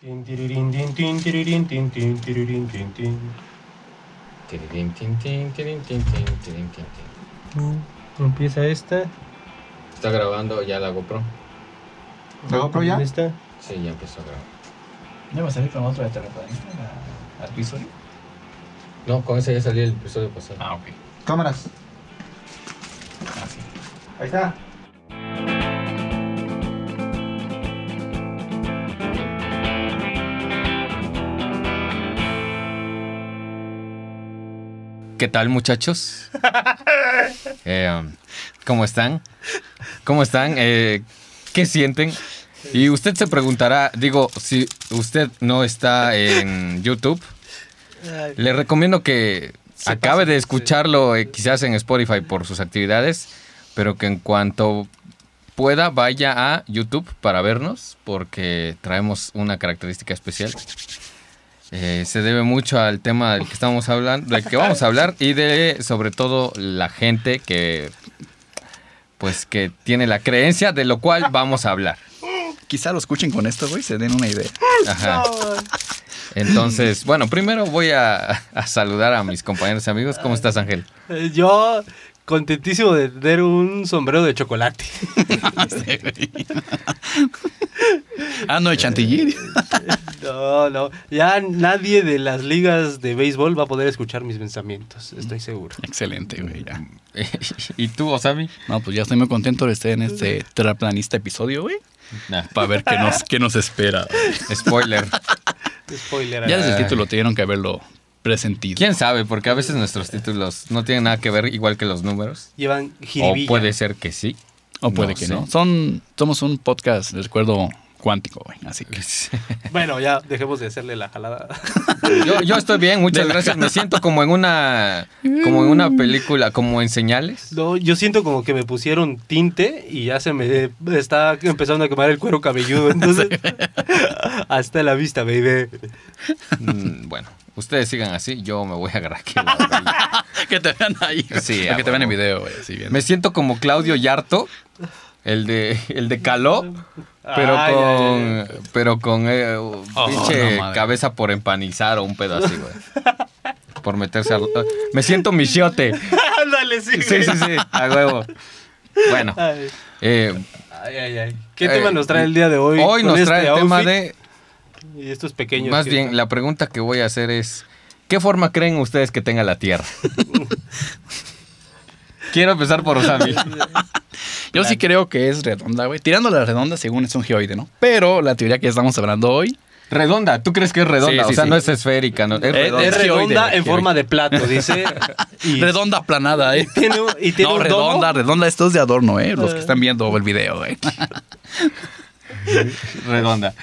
Tin, tirirín, tin, tin, tirirín, tin, tin, tirirín, tin, tin. Tirirín, tin, tin, tin, tin, tirín, tin, tin. Mm, Empieza esta. Está grabando ya la GoPro. ¿La GoPro ya? ¿Esta? Sí, ya empezó a grabar. ¿Ya va a salir con otro de terraplanista la- al? No, con ese ya salió el episodio pasado. Ah, ok. Cámaras. Ah, sí. Ahí está. ¿Qué tal, muchachos? Eh, um, ¿Cómo están? ¿Cómo están? Eh, ¿Qué sienten? Y usted se preguntará, digo, si usted no está en YouTube, le recomiendo que acabe de escucharlo eh, quizás en Spotify por sus actividades, pero que en cuanto pueda vaya a YouTube para vernos, porque traemos una característica especial. Eh, se debe mucho al tema del que estamos hablando, del que vamos a hablar y de sobre todo la gente que pues que tiene la creencia de lo cual vamos a hablar. Quizá lo escuchen con esto, güey, se den una idea. Ajá. Entonces, bueno, primero voy a, a saludar a mis compañeros y amigos. ¿Cómo estás, Ángel? Eh, Yo contentísimo de tener un sombrero de chocolate. ah, no, de chantilly. No, no. Ya nadie de las ligas de béisbol va a poder escuchar mis pensamientos, estoy seguro. Excelente, güey, ya. ¿Y tú, Osami? No, pues ya estoy muy contento de estar en este terraplanista episodio, güey. Nah, Para ver qué nos, qué nos espera. spoiler. Spoiler. Ya desde el título tuvieron que haberlo presentido. ¿Quién sabe? Porque a veces nuestros títulos no tienen nada que ver igual que los números. Llevan O jiribilla. puede ser que sí. O puede No que sé. no. Son, somos un podcast de recuerdo cuántico, güey. Así que. Bueno, ya dejemos de hacerle la jalada. Yo, yo estoy bien, muchas gracias. Me siento como en una como en una película, como en señales. No, yo siento como que me pusieron tinte y ya se me está empezando a quemar el cuero cabelludo. Entonces, hasta la vista, baby. Mm, Bueno, ustedes sigan así, yo me voy a agarrar aquí. que te vean ahí. Sí, que te vean en video, güey. Así. Me siento como Claudio Yarto, el de el de Caló, pero Ay, con ay, ay. pero con eh, pinche no, madre. cabeza por empanizar o un pedo así, güey. Por meterse al Me siento michiote. Ándale, sí. Sí, sí, sí, a huevo. Bueno, Ay, eh, ay, ay, ay. ¿Qué Eh, tema nos trae el día de hoy? hoy con nos este trae el tema de Y estos pequeños. Más que bien, la pregunta que voy a hacer es, ¿qué forma creen ustedes que tenga la Tierra? Quiero empezar por Osami. Yo sí creo que es redonda, güey. Tirando la redonda, según es un geoide, ¿no? Pero la teoría que estamos hablando hoy. Redonda, ¿tú crees que es redonda? Sí, sí, o sea, sí. no es esférica, no, es Es- redonda. Es redonda en forma de plato, dice. Y Redonda aplanada, ¿eh? tiene, y tiene no, un redonda, domo. redonda. Esto es de adorno, ¿eh? Los que están viendo el video, ¿eh? redonda.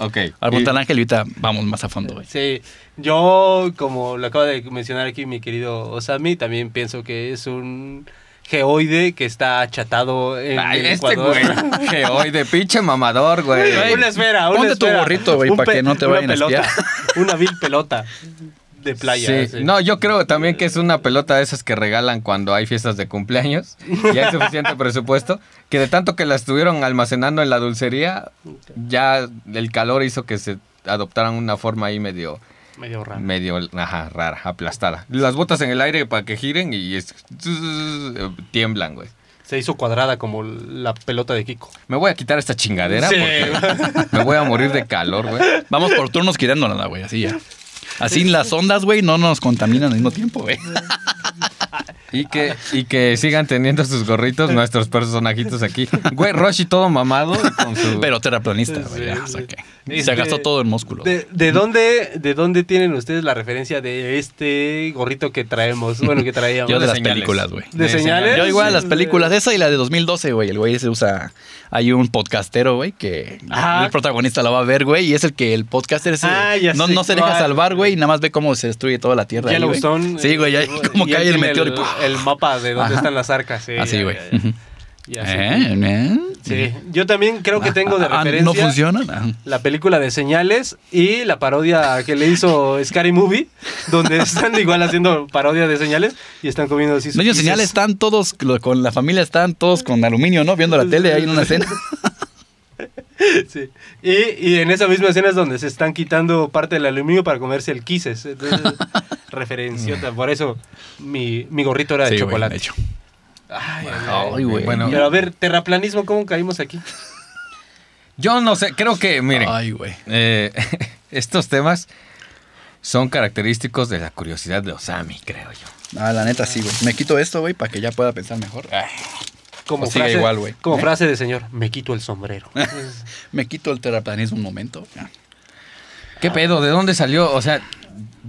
Ok. Al Y- preguntar al ángel, ahorita vamos más a fondo. Sí, yo, como lo acaba de mencionar aquí mi querido Osami, también pienso que es un geoide que está achatado en Ay, el este Ecuador. güey, geoide, pinche mamador, güey. Una esfera, una Ponte tu esfera. gorrito, güey, para que no te vayan a pelota, espiar. Una vil pelota de playa. Sí. sí. No, yo creo también que es una pelota de esas que regalan cuando hay fiestas de cumpleaños y hay suficiente presupuesto, que de tanto que la estuvieron almacenando en la dulcería, ya el calor hizo que se adoptaran una forma ahí medio, Medio raro. medio, ajá, rara, aplastada. Las botas en el aire para que giren y es- tiemblan, güey. Se hizo cuadrada como la pelota de Kiko. Me voy a quitar esta chingadera Sí. porque me voy a morir de calor, güey. Vamos por turnos quitándola, güey, así ya. Así las ondas, güey, no nos contaminan al mismo tiempo, güey. Y que, y que sigan teniendo sus gorritos nuestros personajitos aquí. Güey, Roshi todo mamado con su... Pero terraplanista, Sí, güey, o sea que Este- se gastó todo el músculo. ¿De, de dónde, ¿De dónde tienen ustedes la referencia de este gorrito que traemos? Bueno, que traíamos. Yo de de las señales. películas, güey. ¿De señales? Yo igual las películas, esa y la de 2012, güey. El güey se usa. Hay un podcastero, güey, que Ajá. el protagonista lo va a ver, güey, y es el que el podcaster ese, Ah, ya no, no se deja salvar, güey, y nada más ve cómo se destruye toda la tierra. ahí, güey. Sí, güey, ahí como cae el meteoro el, mapa de dónde Ajá. están las arcas. Sí, Así, güey. ¿Eh? Sí, yo también creo que tengo de Ah, referencia ¿No funciona? Ah. la película de Señales y la parodia que le hizo Scary Movie, donde están igual haciendo parodia de Señales y están comiendo así No, señales están todos, con la familia están todos con aluminio, ¿no? Viendo la tele ahí en una escena. Sí. Y, y en esa misma escena es donde se están quitando parte del aluminio para comerse el quises. Entonces, referenciota. Por eso mi, mi gorrito era de Sí, chocolate. de hecho. Ay, güey. Bueno, Pero a ver, terraplanismo, ¿cómo caímos aquí? yo no sé, creo que, miren, Ay, güey. eh, estos temas son característicos de la curiosidad de Osami, creo yo. Ah, la neta sí, güey. Me quito esto, güey, para que ya pueda pensar mejor. Ay, Como O sigue frase, igual, güey. Como ¿Eh? frase de señor, me quito el sombrero. me quito el terraplanismo un momento. Ah. ¿Qué pedo? ¿De dónde salió? O sea,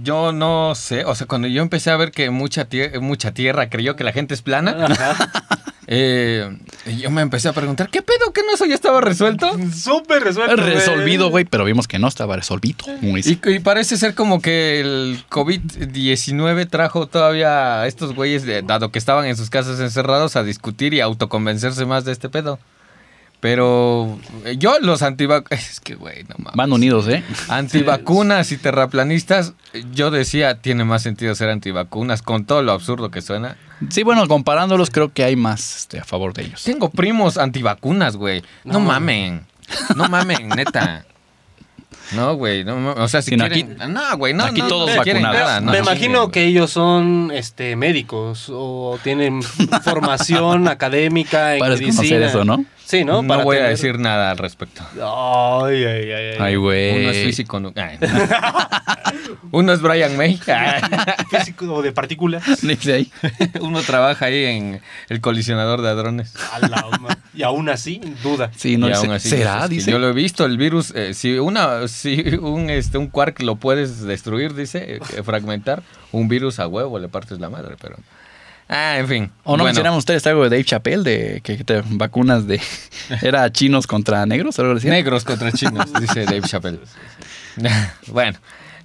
yo no sé. O sea, cuando yo empecé a ver que mucha, tie- mucha tierra creyó que la gente es plana, eh, yo me empecé a preguntar, ¿qué pedo? ¿Que no eso ya estaba resuelto? Súper resuelto. Resolvido, güey, pero vimos que no estaba resolvido. Muy Y, y parece ser como que el COVID-19 trajo todavía a estos güeyes, dado que estaban en sus casas encerrados, a discutir y autoconvencerse más de este pedo. Pero eh, yo, los antivacunas. Es que, güey, no mames. Van unidos, ¿eh? Antivacunas y terraplanistas, yo decía, tiene más sentido ser antivacunas, con todo lo absurdo que suena. Sí, bueno, comparándolos, creo que hay más este, a favor de ellos. Tengo primos antivacunas, güey. No, No. mamen. No mamen, neta. No, güey. No, mames. o sea, si Sí, no, quieren... no, güey. No, aquí no, todos vacunados. nada, no me imagino que ellos son este, médicos o tienen formación académica en Para medicina. eso, ¿no? Sí, ¿no? No Para voy a decir nada al respecto. Ay, ay, ay, ay. Güey. Uno es físico. no- Ay. Uno es Brian May. Físico de partículas. Ahí. Uno trabaja ahí en el colisionador de hadrones. Y aún así, duda. Sí, no Y aún así ¿Será? Dice. Yo lo he visto, el virus, eh, si una si un este un quark lo puedes destruir, dice, eh, fragmentar, un virus a huevo le partes la madre, pero ah, en fin. ¿O no Bueno, mencionaron ustedes algo de Dave Chappelle de que te vacunas de era chinos contra negros o algo así? negros contra chinos, dice Dave Chappelle. bueno,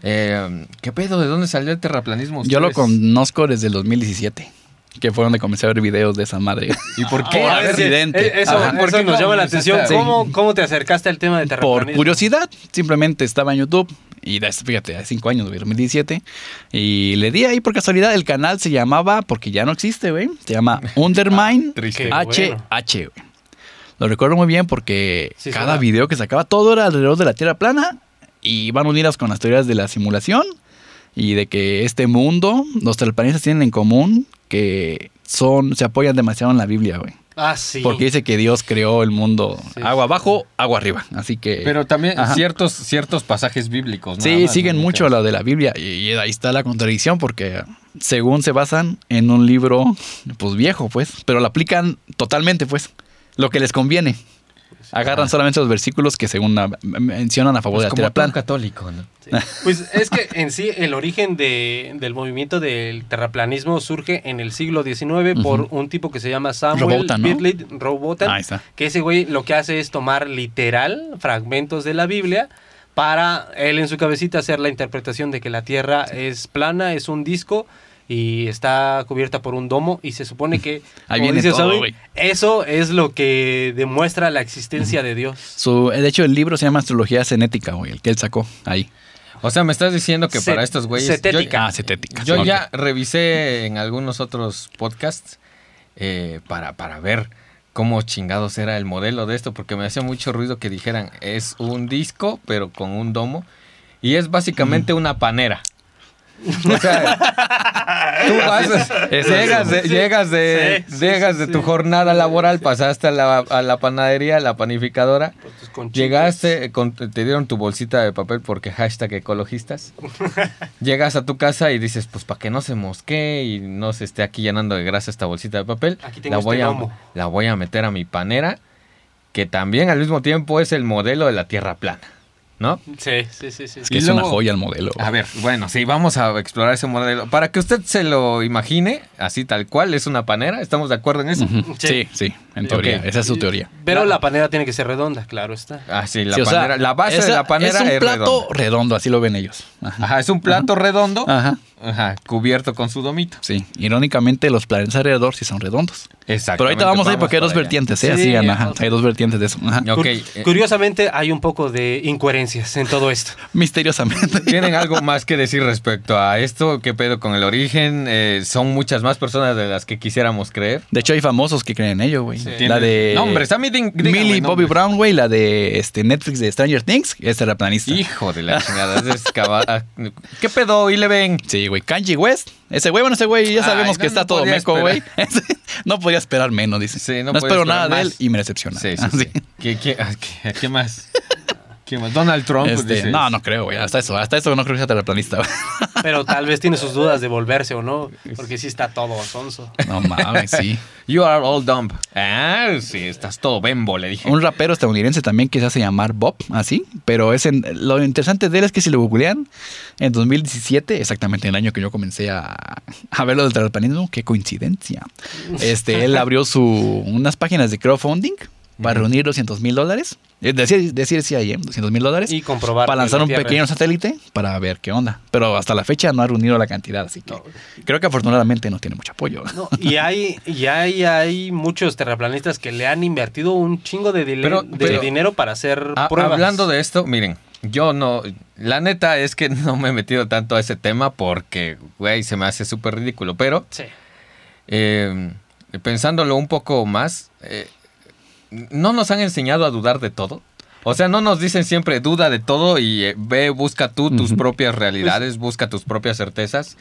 eh, ¿qué pedo? ¿De dónde salió el terraplanismo? Yo lo conozco desde el 2017, que fue donde comencé a ver videos de esa madre. ¿Y por qué? Que, accidente. eh, Eso, Ajá, ¿por eso qué nos llama la atención. ¿Cómo, ¿Cómo te acercaste al tema de Por terraplanismo? curiosidad, simplemente estaba en YouTube y de- fíjate, hace cinco años, güey, 2017, y le di ahí por casualidad, el canal se llamaba, porque ya no existe, güey, se llama Undermine bueno. HH, güey. Lo recuerdo muy bien porque Sí, cada suena. video que sacaba, todo era alrededor de la Tierra plana y van unidas con las teorías de la simulación y de que este mundo, los terraplanistas tienen en común que son, se apoyan demasiado en la Biblia, güey. Ah, sí. Porque dice que Dios creó el mundo Sí. agua abajo, agua arriba. Así que. Pero también Ajá. ciertos ciertos pasajes bíblicos, Sí, más, siguen ¿no? mucho la de la Biblia y, y ahí está la contradicción porque según se basan en un libro pues viejo, pues, pero lo aplican totalmente, pues, lo que les conviene. Agarran solamente los versículos que según la- mencionan a favor Pues de la como plana. católico, ¿no? Sí. Pues es que en sí el origen de- del movimiento del terraplanismo surge en el siglo XIX por un tipo que se llama Samuel Robotham, ¿no? Birley Robotham, Ahí está. que ese güey lo que hace es tomar literal fragmentos de la Biblia para él en su cabecita hacer la interpretación de que la Tierra es plana, es un disco y está cubierta por un domo y se supone que Ahí como viene dice todo, eso es lo que demuestra la existencia de Dios. Su, de hecho, el libro se llama Astrología Cenética, güey, el que él sacó ahí. O sea, me estás diciendo que para estos güeyes... cetética. Ah, cetética. Yo, yo ya revisé en algunos otros podcasts eh, para, para ver cómo chingados era el modelo de esto, porque me hacía mucho ruido que dijeran, es un disco, pero con un domo, y es básicamente una panera. O sea, tú vas, Eso llegas, de, llegas de, Sí, sí, llegas sí, de sí. tu jornada laboral, pasaste a la, a la panadería, a la panificadora, Pues, Llegaste, con- te dieron tu bolsita de papel porque hashtag ecologistas. Llegas a tu casa y dices, pues para que no se mosquee y no se esté aquí llenando de grasa esta bolsita de papel, Aquí tengo la, voy este a, la voy a meter a mi panera, que también al mismo tiempo es el modelo de la tierra plana, ¿no? Sí, sí, sí, sí. Es que Y es luego- una joya el modelo. A ver, bueno, sí, vamos a explorar ese modelo. Para que usted se lo imagine, así tal cual, es una panera, ¿estamos de acuerdo en eso? Sí. Sí, sí, en teoría. Esa es su teoría. Pero La- la panera tiene que ser redonda, claro está. Ah, sí, la Sí, o sea, panera, la base de la panera es es, un plato redonda. redondo, así lo ven ellos. Ajá. Ajá, es un plato redondo Ajá. Ajá, cubierto con su domito. Sí, irónicamente los planetas alrededor sí son redondos. Exacto. Pero ahorita vamos a ir porque hay dos vertientes, ¿eh? Sí, ajá, hay dos vertientes de eso. ajá. Ok, Cur- eh, Curiosamente, hay un poco de incoherencias en todo esto. Misteriosamente. ¿Tienen algo más que decir respecto a esto? ¿Qué pedo con el origen? Eh, son muchas más personas de las que quisiéramos creer. De hecho, hay famosos que creen en ello, güey. Sí. La de. Nombres, a mí Millie Bobby. Brown, güey. La de este, Netflix de Stranger Things. Es terraplanista. Hijo de la chingada. es ah, ¿Qué pedo? ¿Y le ven? Sí, güey. Kanji West. Ese güey, bueno, ese güey ya Ay, sabemos no, que está no todo meco, güey. no podía esperar menos, dice. Sí, no espero nada de él y me decepciona. Sí, sí, Así. sí. ¿Qué, qué, ah, qué- qué más? Donald Trump. Este, dices. no, no creo, güey. Hasta eso, hasta eso no creo que sea terraplanista. güey. Pero tal vez tiene sus dudas de volverse o no, porque sí está todo sonso. No mames, sí. You are all dumb. Ah, sí, estás todo bembo, le dije. Un rapero estadounidense también que se hace llamar Bob, así. Pero es en- lo interesante de él es que si lo googlean, en 2017, exactamente el año que yo comencé a, a ver lo del terraplanismo, qué coincidencia. Este, él abrió su, unas páginas de crowdfunding para reunir 200 mil dólares. Es decir, decir sí ahí, ¿eh? 200 mil dólares. Y comprobar. para lanzar la un pequeño satélite para ver qué onda. Pero hasta la fecha no ha reunido la cantidad, así que creo que afortunadamente no tiene mucho apoyo. No, y hay, y hay, hay muchos terraplanistas que le han invertido un chingo de, dile- Pero- de pero- dinero para hacer pruebas. hablando de esto, miren, yo no. La neta es que no me he metido tanto a ese tema porque, güey, se me hace súper ridículo. Pero Sí. eh, pensándolo un poco más, eh, ¿no nos han enseñado a dudar de todo? O sea, no nos dicen siempre duda de todo y eh, ve, busca tú tus propias realidades, busca tus propias certezas.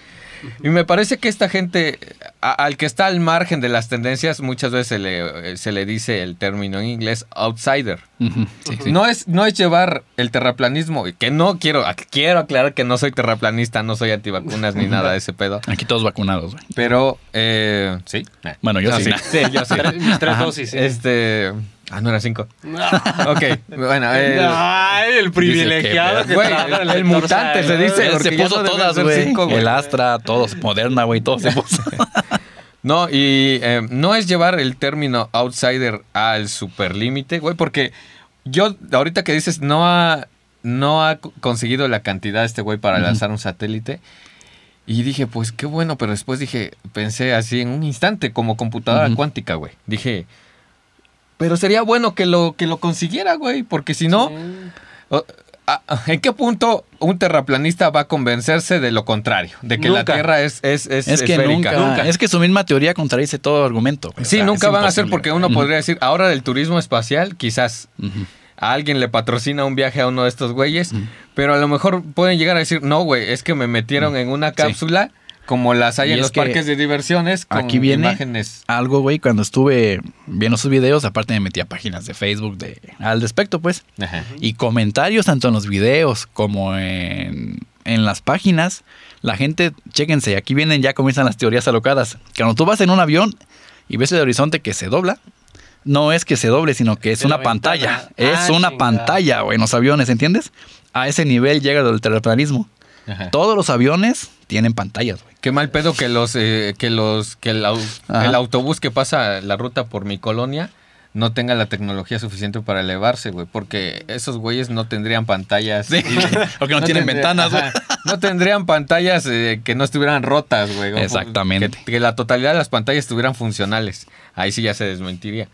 Y me parece que esta gente, a- al que está al margen de las tendencias, muchas veces se le, eh, se le dice el término en inglés outsider. Ujú, sí, sí. No es, no es llevar el terraplanismo, y que no quiero, quiero aclarar que no soy terraplanista, no soy antivacunas ni nada de ese pedo. Aquí todos vacunados, güey. Pero, eh, sí. Bueno, yo No, sí. sí, yo sí. Tres- mis tres dosis, sí. Este. Ah, no era cinco. No. Ok, bueno. el- Ay, el privilegiado que el 14 mutante se dice, se puso todas, güey. El Astra, todos. Moderna, güey, todos se puso. No, y eh, no es llevar el término outsider al superlímite, güey, porque yo, ahorita que dices, no ha, no ha co- conseguido la cantidad este güey para lanzar un satélite. Y dije, pues qué bueno, pero después dije, pensé así en un instante, como computadora cuántica, güey. Dije, pero sería bueno que lo, que lo consiguiera, güey, porque si no, Sí. ¿en qué punto un terraplanista va a convencerse de lo contrario? De que la Nunca. Tierra es, es, es, Es que esférica? nunca, Es que su misma teoría contradice todo argumento. güey. O Sí, sea, nunca van a ser porque uno podría decir, ahora del turismo espacial, quizás a alguien le patrocina un viaje a uno de estos güeyes, pero a lo mejor pueden llegar a decir, no, güey, es que me metieron en una cápsula como las hay Y en los que parques de diversiones con aquí viene- imágenes. Algo, güey, cuando estuve viendo sus videos, aparte me metí a páginas de Facebook de, al respecto, pues. Ajá. Y comentarios tanto en los videos como en, en las páginas. La gente, chéquense, aquí vienen, ya comienzan las teorías alocadas. Cuando tú vas en un avión y ves el horizonte que se dobla, no es que se doble, sino que es una la pantalla. Es Ah, una chingada. pantalla, güey, en los aviones, ¿entiendes? A ese nivel llega el terraplanismo. Ajá. Todos los aviones tienen pantallas, güey. Qué mal pedo que los, eh, que los, que el, au- Ajá. el autobús que pasa la ruta por mi colonia no tenga la tecnología suficiente para elevarse, güey, porque esos güeyes no tendrían pantallas. Sí, porque no tienen ventanas, güey. No tendrían pantallas eh, que no estuvieran rotas, güey. Exactamente. Que, que la totalidad de las pantallas estuvieran funcionales. Ahí sí ya se desmentiría.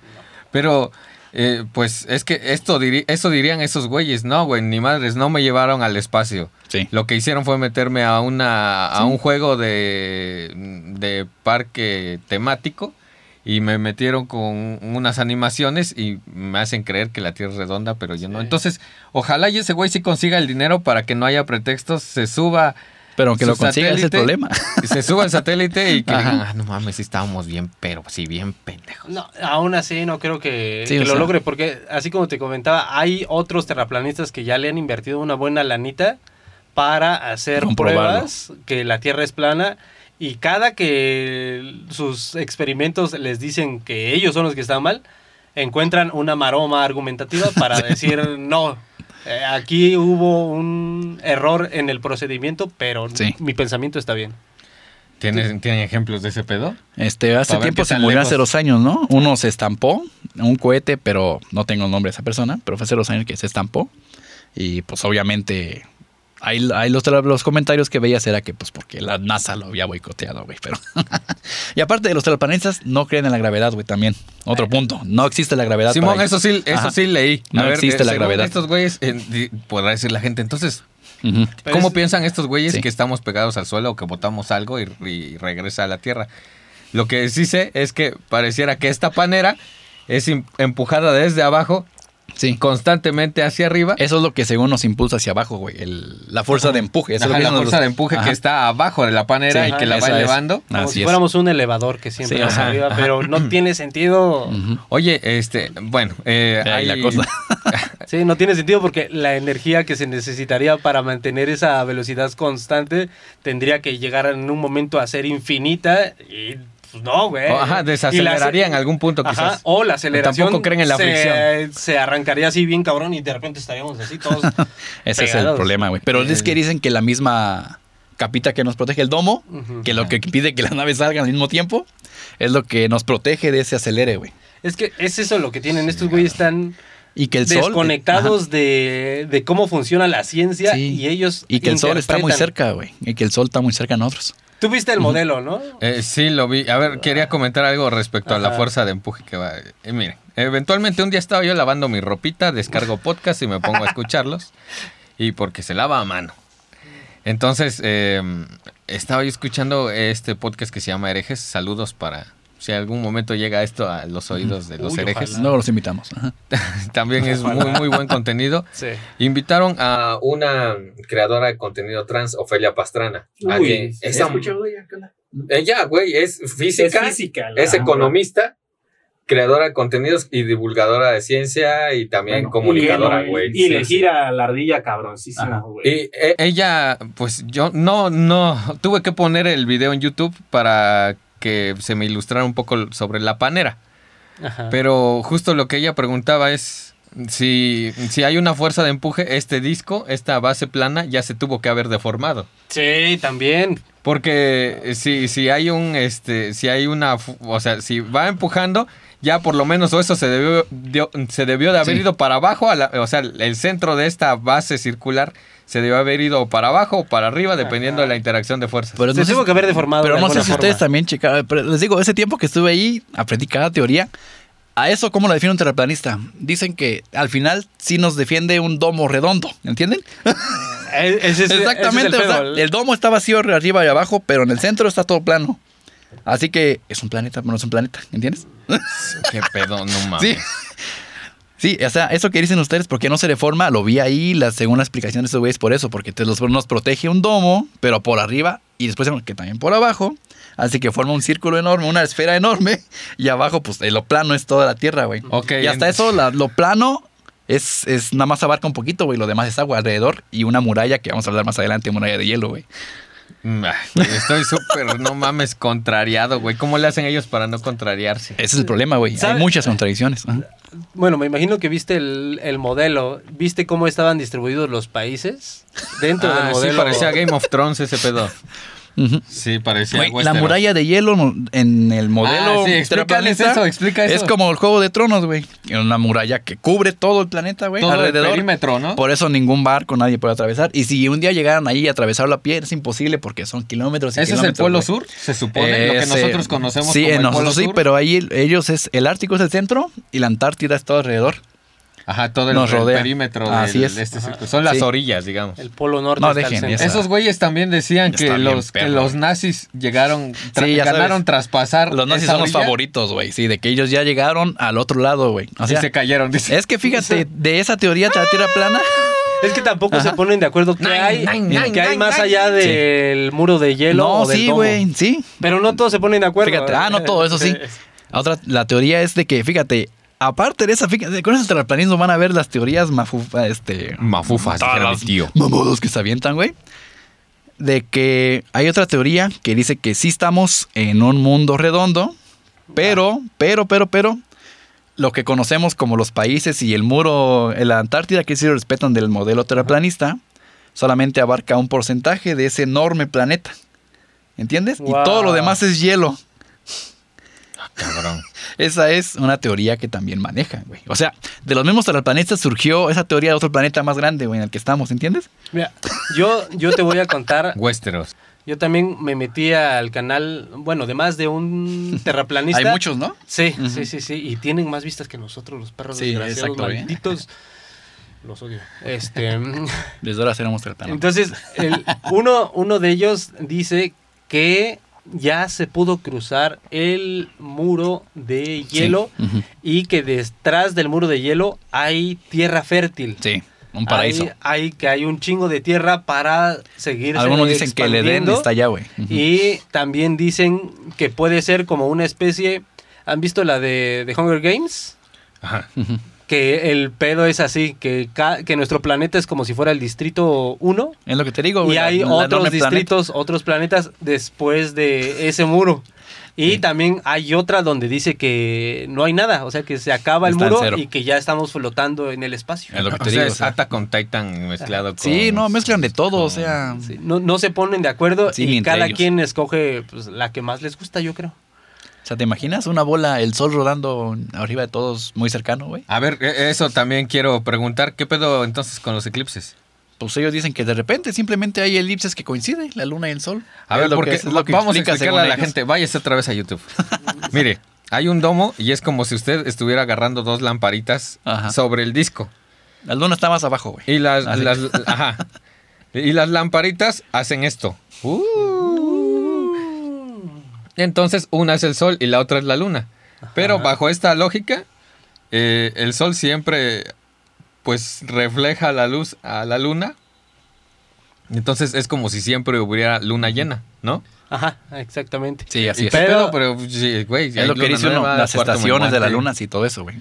Pero, eh, pues, es que esto diri- eso dirían esos güeyes. No, güey, ni madres, no me llevaron al espacio. Sí. Lo que hicieron fue meterme a una a un juego de, de parque temático y me metieron con unas animaciones y me hacen creer que la Tierra es redonda, pero yo no. Entonces, ojalá y ese güey sí consiga el dinero para que no haya pretextos, se suba Pero aunque lo consiga, ese es el problema. se suba el satélite y que digan, ah, no mames, sí estábamos bien, pero sí bien pendejos. No, aún así no creo que, Sí, que o lo sea. logre, porque así como te comentaba, hay otros terraplanistas que ya le han invertido una buena lanita para hacer pruebas que la Tierra es plana y cada que sus experimentos les dicen que ellos son los que están mal, encuentran una maroma argumentativa para decir no. Eh, aquí hubo un error en el procedimiento, pero Sí. mi pensamiento está bien. ¿Tienen, ¿Tienen ejemplos de ese pedo? Este, hace tiempo se murió lejos. hace dos años, ¿no? Uno se estampó, un cohete, pero no tengo el nombre de esa persona, pero fue hace dos años que se estampó. Y pues obviamente ahí, ahí los, los comentarios que veías era que, pues, porque la NASA lo había boicoteado, güey. Pero. y aparte de los terraplanistas, no creen en la gravedad, güey, también. Otro punto. No existe la gravedad. Simón, eso sí, eso Ajá. sí leí. No existe la gravedad. Estos güeyes, eh, podrá decir la gente, entonces, ¿cómo es- piensan estos güeyes Sí. que estamos pegados al suelo o que botamos algo y, y regresa a la Tierra? Lo que sí sé es que pareciera que esta panera es empujada desde abajo Sí. constantemente hacia arriba. Eso es lo que según nos impulsa hacia abajo, güey. el- la fuerza de empuje. Eso es lo Ajá, que la nos- fuerza de empuje Ajá. que está abajo de la panera Sí, y que la va elevando. Como Así si es. fuéramos un elevador que siempre Sí, va hacia ajá, arriba, ajá. pero no tiene sentido. Oye, este, bueno, eh, Ahí la cosa. Sí, no tiene sentido porque la energía que se necesitaría para mantener esa velocidad constante tendría que llegar en un momento a ser infinita y pues no, güey. ajá, la- desaceleraría en algún punto Ajá, quizás. o la aceleración Tampoco creen en la se, fricción. se arrancaría así bien cabrón y de repente estaríamos así todos Ese es el problema, güey. Pero es que dicen que la misma capita que nos protege el domo, que lo que impide que las naves salgan al mismo tiempo, es lo que nos protege de ese acelere, güey. Es que es eso lo que tienen. Estos güeyes están Y que el sol. desconectados de, de cómo funciona la ciencia Sí. y ellos Y que el sol está muy cerca, güey. Y que el sol está muy cerca a nosotros. Tú viste el modelo, ¿no? Eh, sí, lo vi. A ver, quería comentar algo respecto a la fuerza de empuje que va. Eh, miren, eventualmente un día estaba yo lavando mi ropita, descargo podcast y me pongo a escucharlos. Y porque se lava a mano. Entonces, eh, estaba yo escuchando este podcast que se llama Herejes. Saludos para si algún momento llega esto a los oídos de los Uy, herejes. ojalá. Luego los invitamos. Ajá. También es muy, muy buen contenido. Sí. Invitaron a una creadora de contenido trans, Ofelia Pastrana. a que- esa- ella, güey, es física, Es física. es la- economista, creadora de contenidos y divulgadora de ciencia y también Bueno, comunicadora, y- güey. Y Sí, le sí. gira la ardilla cabroncísimo, Ajá. güey. Y eh, ella, pues yo no, no, tuve que poner el video en YouTube para que se me ilustrara un poco sobre la panera. Ajá. Pero justo lo que ella preguntaba es si, si hay una fuerza de empuje, este disco, esta base plana, ya se tuvo que haber deformado. Sí, también. Porque eh, si, si hay un, este, si hay una, o sea, si va empujando, ya por lo menos eso se debió, dio- se debió de haber Sí. ido para abajo, a la- o sea, el centro de esta base circular se debió haber ido para abajo o para arriba, dependiendo de la interacción de fuerzas. Pero Se no tuvo que haber deformado. Pero de no sé si ustedes forma. también checaron. Pero les digo, ese tiempo que estuve ahí, aprendí cada teoría. A eso, ¿cómo lo define un terraplanista? Dicen que al final sí nos defiende un domo redondo, ¿entienden? Eh, ese es- Exactamente, ese es el o sea, pedo. el domo está vacío arriba y abajo, pero en el centro está todo plano. Así que es un planeta, pero no es un planeta, ¿entiendes? Qué pedo, no mames. Sí. Sí, o sea, eso que dicen ustedes, ¿por qué no se deforma? Lo vi ahí, la segunda explicación de estos güeyes por eso, porque te los, nos protege un domo, pero por arriba y después que también por abajo. Así que forma un círculo enorme, una esfera enorme, y abajo, pues lo plano es toda la tierra, güey. Ok, y hasta eso, la- lo plano es, es nada más abarca un poquito, güey. Lo demás es agua alrededor y una muralla que vamos a hablar más adelante, muralla de hielo, güey. Mm, Estoy súper, no mames, contrariado, güey. ¿Cómo le hacen ellos para no contrariarse? Ese es el problema, güey. Hay muchas contradicciones. Bueno, me imagino que viste el, el modelo. ¿Viste cómo estaban distribuidos los países? Dentro del Ah, sí, modelo. parecía Game of Thrones ese pedo. Sí, parecía Güey, la Westeros. muralla de hielo en el modelo Ah, sí, eso, explica eso. es como el juego de tronos, güey. Una muralla que cubre todo el planeta, güey, Todo el alrededor. perímetro, ¿no? Por eso ningún barco, nadie puede atravesar. Y si un día llegaran ahí y atravesaron la piel, es imposible porque son kilómetros y ¿Ese es el kilómetros, Polo. Sur? Se supone, lo que Ese- nosotros conocemos sí, como en el nosotros Polo sí, Sur. pero ahí el- ellos es el Ártico es el centro y la Antártida es todo alrededor. Ajá, todo el, nos el rodea. perímetro Así del- es. de este círculo. Son las Sí. orillas, digamos. El polo norte No, dejen. Esos güeyes también decían que bien los, que los nazis llegaron, Sí, ya ganaron sabes. traspasar Los nazis esa son los favoritos, güey. Sí, de que ellos ya llegaron al otro lado, güey. O y sea, se cayeron, dice. es que fíjate, de esa teoría de la tierra plana, Es que tampoco se ponen de acuerdo Nine, hay, nine, nine, qué hay nine, más nine, allá del muro de hielo no, o del sí, güey, sí. Pero no todos se ponen de acuerdo. Fíjate, ah, no todo, eso sí. Otra, la teoría es de que, fíjate, aparte de esa, con esos terraplanismo van a ver las teorías mafufa, este... Mafufas, todas las tío. Mamados que se avientan, güey. De que hay otra teoría que dice que sí estamos en un mundo redondo, pero, pero, pero, pero, lo que conocemos como los países y el muro en la Antártida, que sí lo respetan del modelo terraplanista, solamente abarca un porcentaje de ese enorme planeta. ¿Entiendes? Wow. Y todo lo demás es hielo. Cabrón. Esa es una teoría que también manejan, güey. O sea, de los mismos terraplanistas surgió esa teoría de otro planeta más grande, güey, en el que estamos, ¿entiendes? Mira, yo, yo te voy a contar. Westeros. Yo también me metí al canal, bueno, de más de un terraplanista. Hay muchos, ¿no? Sí, sí, sí, sí. Y tienen más vistas que nosotros, los perros Sí, desgraciados, exacto, güey. malditos. Los odio. Este. Desde ahora seremos terraplanistas. Entonces, el- uno, uno de ellos dice que ya se pudo cruzar el muro de hielo y que detrás del muro de hielo hay tierra fértil. Sí, un paraíso. Hay, hay- que hay un chingo de tierra para seguir Algunos dicen que el Edén está allá, güey. Y también dicen que puede ser como una especie. ¿Han visto la de, de Hunger Games? Ajá. Que el pedo es así, que, ca- que nuestro planeta es como si fuera el distrito 1 Es lo que te digo, güey. y hay la otros planeta. distritos, otros planetas después de ese muro. Y Sí. también hay otra donde dice que no hay nada, o sea que se acaba el Está muro y que ya estamos flotando en el espacio. Es lo que O te sea, digo. es o sea. Con Titan mezclado con... Sí, no, mezclan de todo, o sea. Sí, no, no se ponen de acuerdo Sí, y cada ellos. quien escoge pues, la que más les gusta, yo creo. O sea, ¿te imaginas una bola, el sol rodando arriba de todos muy cercano, güey? A ver, e- eso también quiero preguntar. ¿Qué pedo entonces con los eclipses? Pues ellos dicen que de repente simplemente hay elipses que coinciden, la luna y el sol. A ver, porque que- es lo que vamos a explica explicarle a la ellos. gente. Váyase otra vez a YouTube. Mire, hay un domo y es como si usted estuviera agarrando dos lamparitas Ajá. sobre el disco. La luna está más abajo, güey. Y las, ajá. Y las lamparitas hacen esto. Entonces, una es el sol y la otra es la luna. Pero bajo esta lógica, eh, el sol siempre pues refleja la luz a la luna. Entonces es como si siempre hubiera luna llena, ¿no? Ajá, exactamente. Sí, así Y es. Pero- pero sí, güey, es lo que dice uno, las estaciones de la luna, sí, todo eso, güey.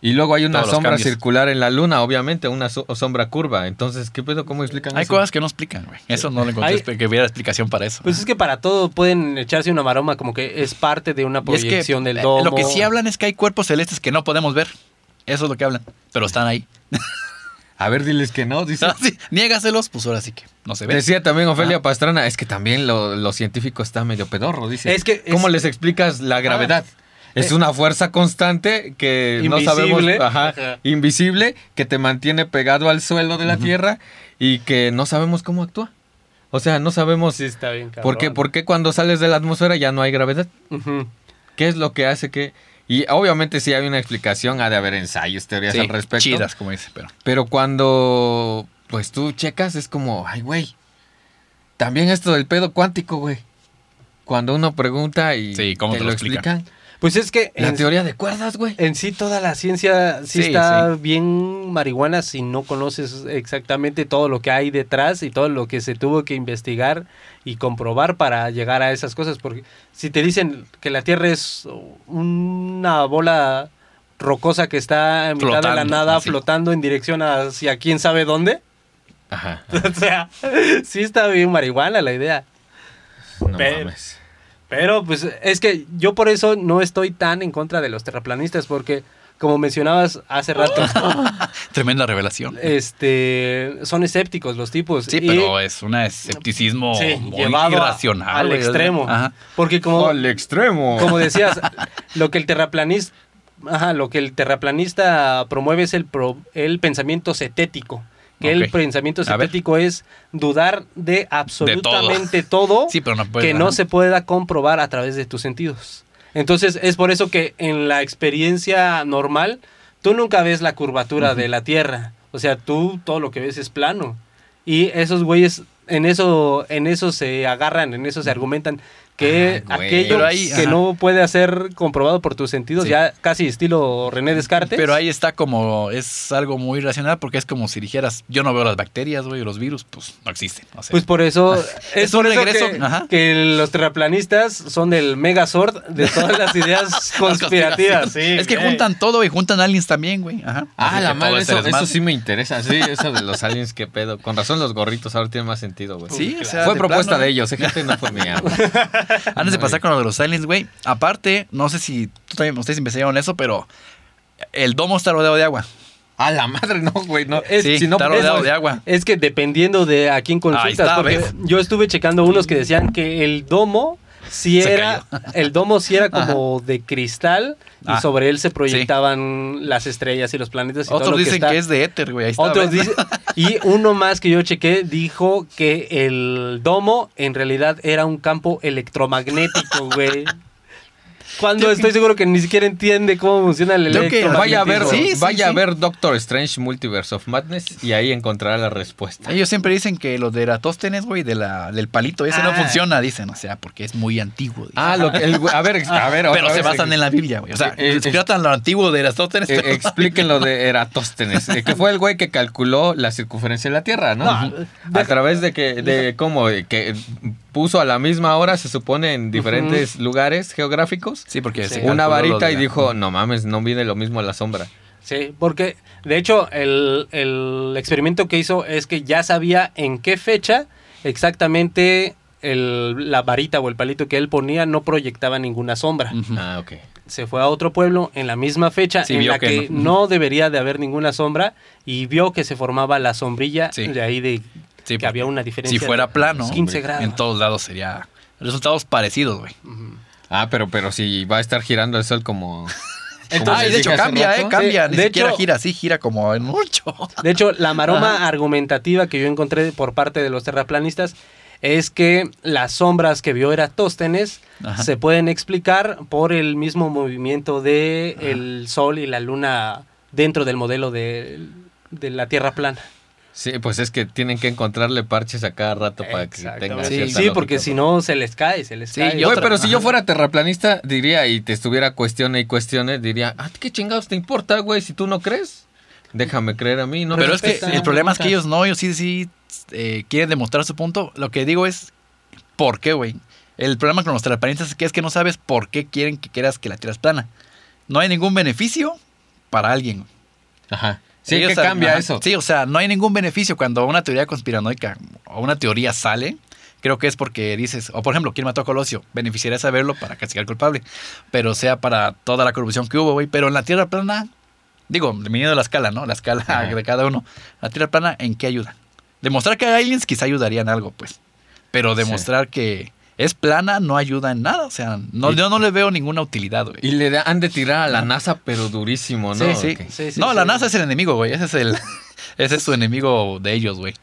Y luego hay una sombra cambios. circular en la luna, obviamente, una so- sombra curva. Entonces, ¿qué pedo? ¿Cómo explican Hay eso? cosas que no explican, güey. Eso no le encontré Hay- que hubiera explicación para eso. Pues es que para todo pueden echarse una maroma como que es parte de una Y es que, proyección del eh, domo. Lo que sí hablan es que hay cuerpos celestes que no podemos ver. Eso es lo que hablan. Pero están ahí. A ver, diles que no, dice. Ah, sí, Niégaselos, pues ahora sí que no se ve. Decía también Ofelia Ah. Pastrana, es que también lo, lo científico está medio pedorro, dice. Es que es- ¿Cómo les explicas la gravedad? Es una fuerza constante que no sabemos, Invisible. ajá, Ajá. invisible, que te mantiene pegado al suelo de la Tierra y que no sabemos cómo actúa. O sea, no sabemos Sí, está bien, cabrón. por qué, por qué cuando sales de la atmósfera ya no hay gravedad. ¿Qué es lo que hace que...? Y obviamente si hay una explicación, ha de haber ensayos, teorías Sí, al respecto. chidas, como dice, pero. Pero cuando pues tú checas es como, ay, güey. También esto del pedo cuántico, güey. Cuando uno pregunta y Sí, ¿cómo te lo explican? Pues es que La en, teoría de cuerdas, güey. en sí toda la ciencia sí, Sí, está sí. bien marihuana si no conoces exactamente todo lo que hay detrás y todo lo que se tuvo que investigar y comprobar para llegar a esas cosas. Porque si te dicen que la Tierra es una bola rocosa que está en mitad de la Flotando, nada así. flotando en dirección hacia quién sabe dónde. Ajá. o sea, sí está bien marihuana la idea. No Pero- mames. Pero pues es que yo por eso no estoy tan en contra de los terraplanistas porque como mencionabas hace rato, Tremenda revelación. este son escépticos los tipos. Sí, y- pero es un escepticismo sí, muy llevado a- irracional. al extremo. Ajá. Porque como, Al extremo. como decías, lo que el terraplanista Ajá, lo que el terraplanista promueve es el, pro- el pensamiento cetético. Que el pensamiento cetético es dudar de absolutamente todo, Sí, pero no puede. que no se pueda comprobar a través de tus sentidos. Entonces es por eso que en la experiencia normal tú nunca ves la curvatura de la Tierra. O sea, tú todo lo que ves es plano. Y esos güeyes en eso en eso se agarran, en eso se argumentan que güey. aquello Pero ahí, que ajá. no puede ser comprobado por tus sentidos, Sí. ya casi estilo René Descartes. Pero ahí está como, es algo muy irracional porque es como si dijeras, yo no veo las bacterias, güey, los virus, pues no existen. o sea, Pues por eso es, un eso regreso, que, los terraplanistas son el megazord de todas las ideas conspirativas. Sí, es que güey. juntan todo y juntan aliens también, güey. Ajá. Ah, Así la madre, eso, sí me interesa. Sí, eso de los aliens, qué pedo. Con razón los gorritos ahora tienen más sentido, güey. Sí, o sea, Fue de propuesta plano, de ellos, eh, gente, no fue mía. güey. Antes de pasar con lo de los aliens, güey. Aparte, no sé si tú también, ustedes investigaron eso, pero el domo está rodeado de agua. A la madre, no, güey, no. Es- Sí, si no, está es- rodeado de agua. Es que dependiendo de a quién consultas, Ahí está, yo estuve checando unos que decían que el domo sí Se era, el domo sí era como de cristal y Ah, sobre él se proyectaban las estrellas y los planetas y todo Otros que dicen está. que, es de éter, güey. Ahí está, Otros dicen, y uno más que yo chequé dijo que el domo en realidad era un campo electromagnético, güey. Cuando estoy seguro que ni siquiera entiende cómo funciona el electromagnetismo. Vaya a ver, Sí, sí, vaya a sí. ver Doctor Strange Multiverse of Madness y ahí encontrará la respuesta. Ellos siempre dicen que lo de Eratóstenes, güey, de la, del palito, ese no Ah. funciona, dicen. O sea, porque es muy antiguo. dicen. Ah, lo que, el güey- a ver, a ver, pero se basan eh, en la Biblia, güey. O sea, Eh, eh, tratan lo antiguo de Eratóstenes. eh, expliquen lo de Eratóstenes, eh, que fue el güey que calculó la circunferencia de la Tierra, ¿no? No, a través de que, de cómo, eh, que puso a la misma hora, se supone, en diferentes lugares geográficos, sí, porque Sí. una varita y dijo, no mames, no viene lo mismo a la sombra. Sí, porque de hecho el, el experimento que hizo es que ya sabía en qué fecha exactamente el- la varita o el palito que él ponía no proyectaba ninguna sombra. Ah, ok. Se fue a otro pueblo en la misma fecha Sí, en vio la que que, no. no. debería de haber ninguna sombra y vio que se formaba la sombrilla Sí. de ahí de Sí, que había una diferencia. Si fuera de plano, 15 grados. en todos lados sería resultados parecidos, güey. Ah, pero, pero si va a estar girando el sol como... Entonces, Ah, y de hecho cambia, rato. eh, cambia. Sí, Ni de siquiera hecho- gira así, gira como en mucho. De hecho, la maroma argumentativa que yo encontré por parte de los terraplanistas es que las sombras que vio Eratóstenes Ajá. se pueden explicar por el mismo movimiento de el Sol y la Luna dentro del modelo de, de la Tierra plana. Sí, pues es que tienen que encontrarle parches a cada rato para que Exactamente. tenga Sí, porque si no se les cae, se les Sí, cae. y Güey, otra- pero si yo fuera terraplanista, diría, y te estuviera cuestione y cuestione, diría, ¿a ti qué chingados te importa, güey? Si tú no crees, déjame creer a mí, ¿no? Pero es que el problema es que ellos no, ellos sí, sí eh, quieren demostrar su punto. Lo que digo es, ¿por qué, güey? El problema con los terraplanistas es que es que no sabes por qué quieren que creas que la Tierra es plana. No hay ningún beneficio para alguien. Ajá. Sí, Ellos que saben- cambia ajá. eso. Sí, o sea, no hay ningún beneficio cuando una teoría conspiranoica o una teoría sale. Creo que es porque dices, o por ejemplo, ¿quién mató a Colosio? Beneficiaría saberlo para castigar al culpable. Pero sea para toda la corrupción que hubo, güey. Pero en la Tierra plana, digo, dependiendo de la escala, ¿no? La escala Ajá. de cada uno. La Tierra plana, ¿en qué ayuda? Demostrar que hay aliens quizá ayudaría en algo, pues. Pero demostrar que es plana no ayuda en nada. O sea, no, Y- yo no le veo ninguna utilidad, güey. Y le han de tirar a la NASA, pero durísimo, ¿no? Sí, sí. Ok. Sí, sí, no, sí. la NASA es el enemigo, güey. Ese es el... Ese es su enemigo de ellos, güey.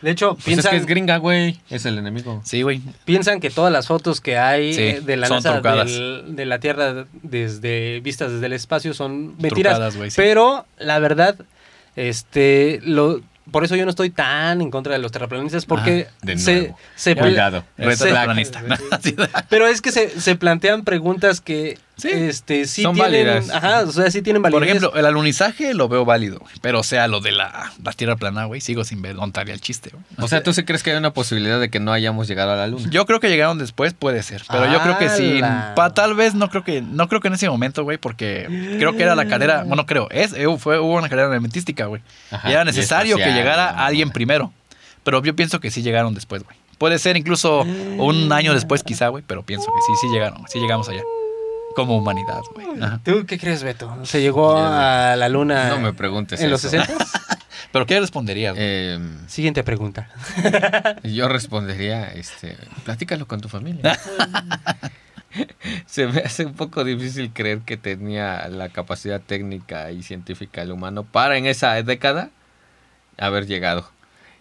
De hecho, Pues es piensan, que es gringa, güey. Es el enemigo. Sí, güey. piensan que todas las fotos que hay Sí, de la NASA del- de la Tierra desde vistas desde el espacio son mentiras. Trucadas, sí. Pero la verdad, este, lo, por eso yo no estoy tan en contra de los terraplanistas porque Ah, de se, nuevo. se Cuidado. Se-. Pero es que se, se plantean preguntas que Sí. este sí Son tienen, válidas. ajá, o sea, sí tienen validez. Por ejemplo, el alunizaje lo veo válido, güey. pero o sea, lo de la, la Tierra plana, güey, sigo sin ver dónde estaría el chiste, güey. O sea, ¿tú sí crees que hay una posibilidad de que no hayamos llegado a la luna? Yo creo que llegaron después, puede ser, pero yo creo que sí. Pa, tal vez no creo que no creo que en ese momento, güey, porque creo que era la carrera, bueno, creo, es eh, fue hubo una carrera armamentística, güey. Ajá, y era y necesario que llegara ¿no? alguien primero. Pero yo pienso que sí llegaron después, güey. Puede ser incluso un año después quizá, güey, pero pienso que sí, sí llegaron, sí llegamos allá. Como humanidad, güey. ¿Tú qué crees, Beto? ¿Se llegó a la luna No me preguntes en los eso. 60? Pero ¿qué responderías? Eh, Siguiente pregunta. yo respondería, este, platícalo con tu familia. Se me hace un poco difícil creer que tenía la capacidad técnica y científica el humano para en esa década haber llegado.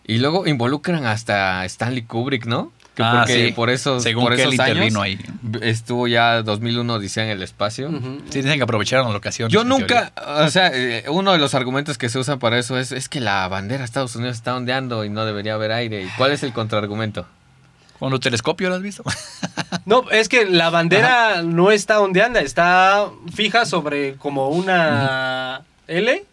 Y luego involucran hasta Stanley Kubrick, ¿no? Que Ah, porque sí. por esos, Según por esos años intervino ahí. estuvo ya 2001 Odisea en el espacio. Ujú. Sí, dicen que aprovecharon la ocasión. Yo nunca, o sea, eh, uno de los argumentos que se usan para eso es, es que la bandera de Estados Unidos está ondeando y no debería haber aire. ¿Y cuál es el contraargumento? ¿Con tu telescopio lo has visto? No, es que la bandera no está ondeando, está fija sobre como una L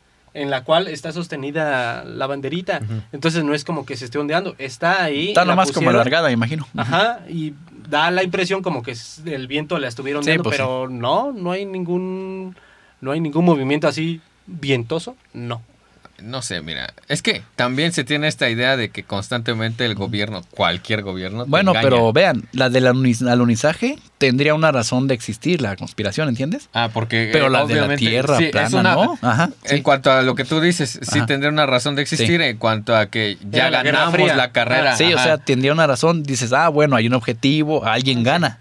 en la cual está sostenida la banderita. Entonces no es como que se esté ondeando, está ahí. Está nomás como alargada, imagino. Ajá, y da la impresión como que el viento la estuvieron Sí, dando, pues pero no, no hay ningún no hay ningún movimiento así vientoso, no. No sé, mira, es que también se tiene esta idea de que constantemente el gobierno, cualquier gobierno, te Bueno, engaña. pero vean, la del aluniz- alunizaje, tendría una razón de existir la conspiración, ¿entiendes? Ah, porque. Pero eh, la de la Tierra sí, es plana, una- ¿no? Ajá, En sí. cuanto a lo que tú dices, sí Ajá. tendría una razón de existir en cuanto a que ya la ganamos la carrera. Sí, o sea, tendría una razón. Dices, ah, bueno, hay un objetivo, alguien gana.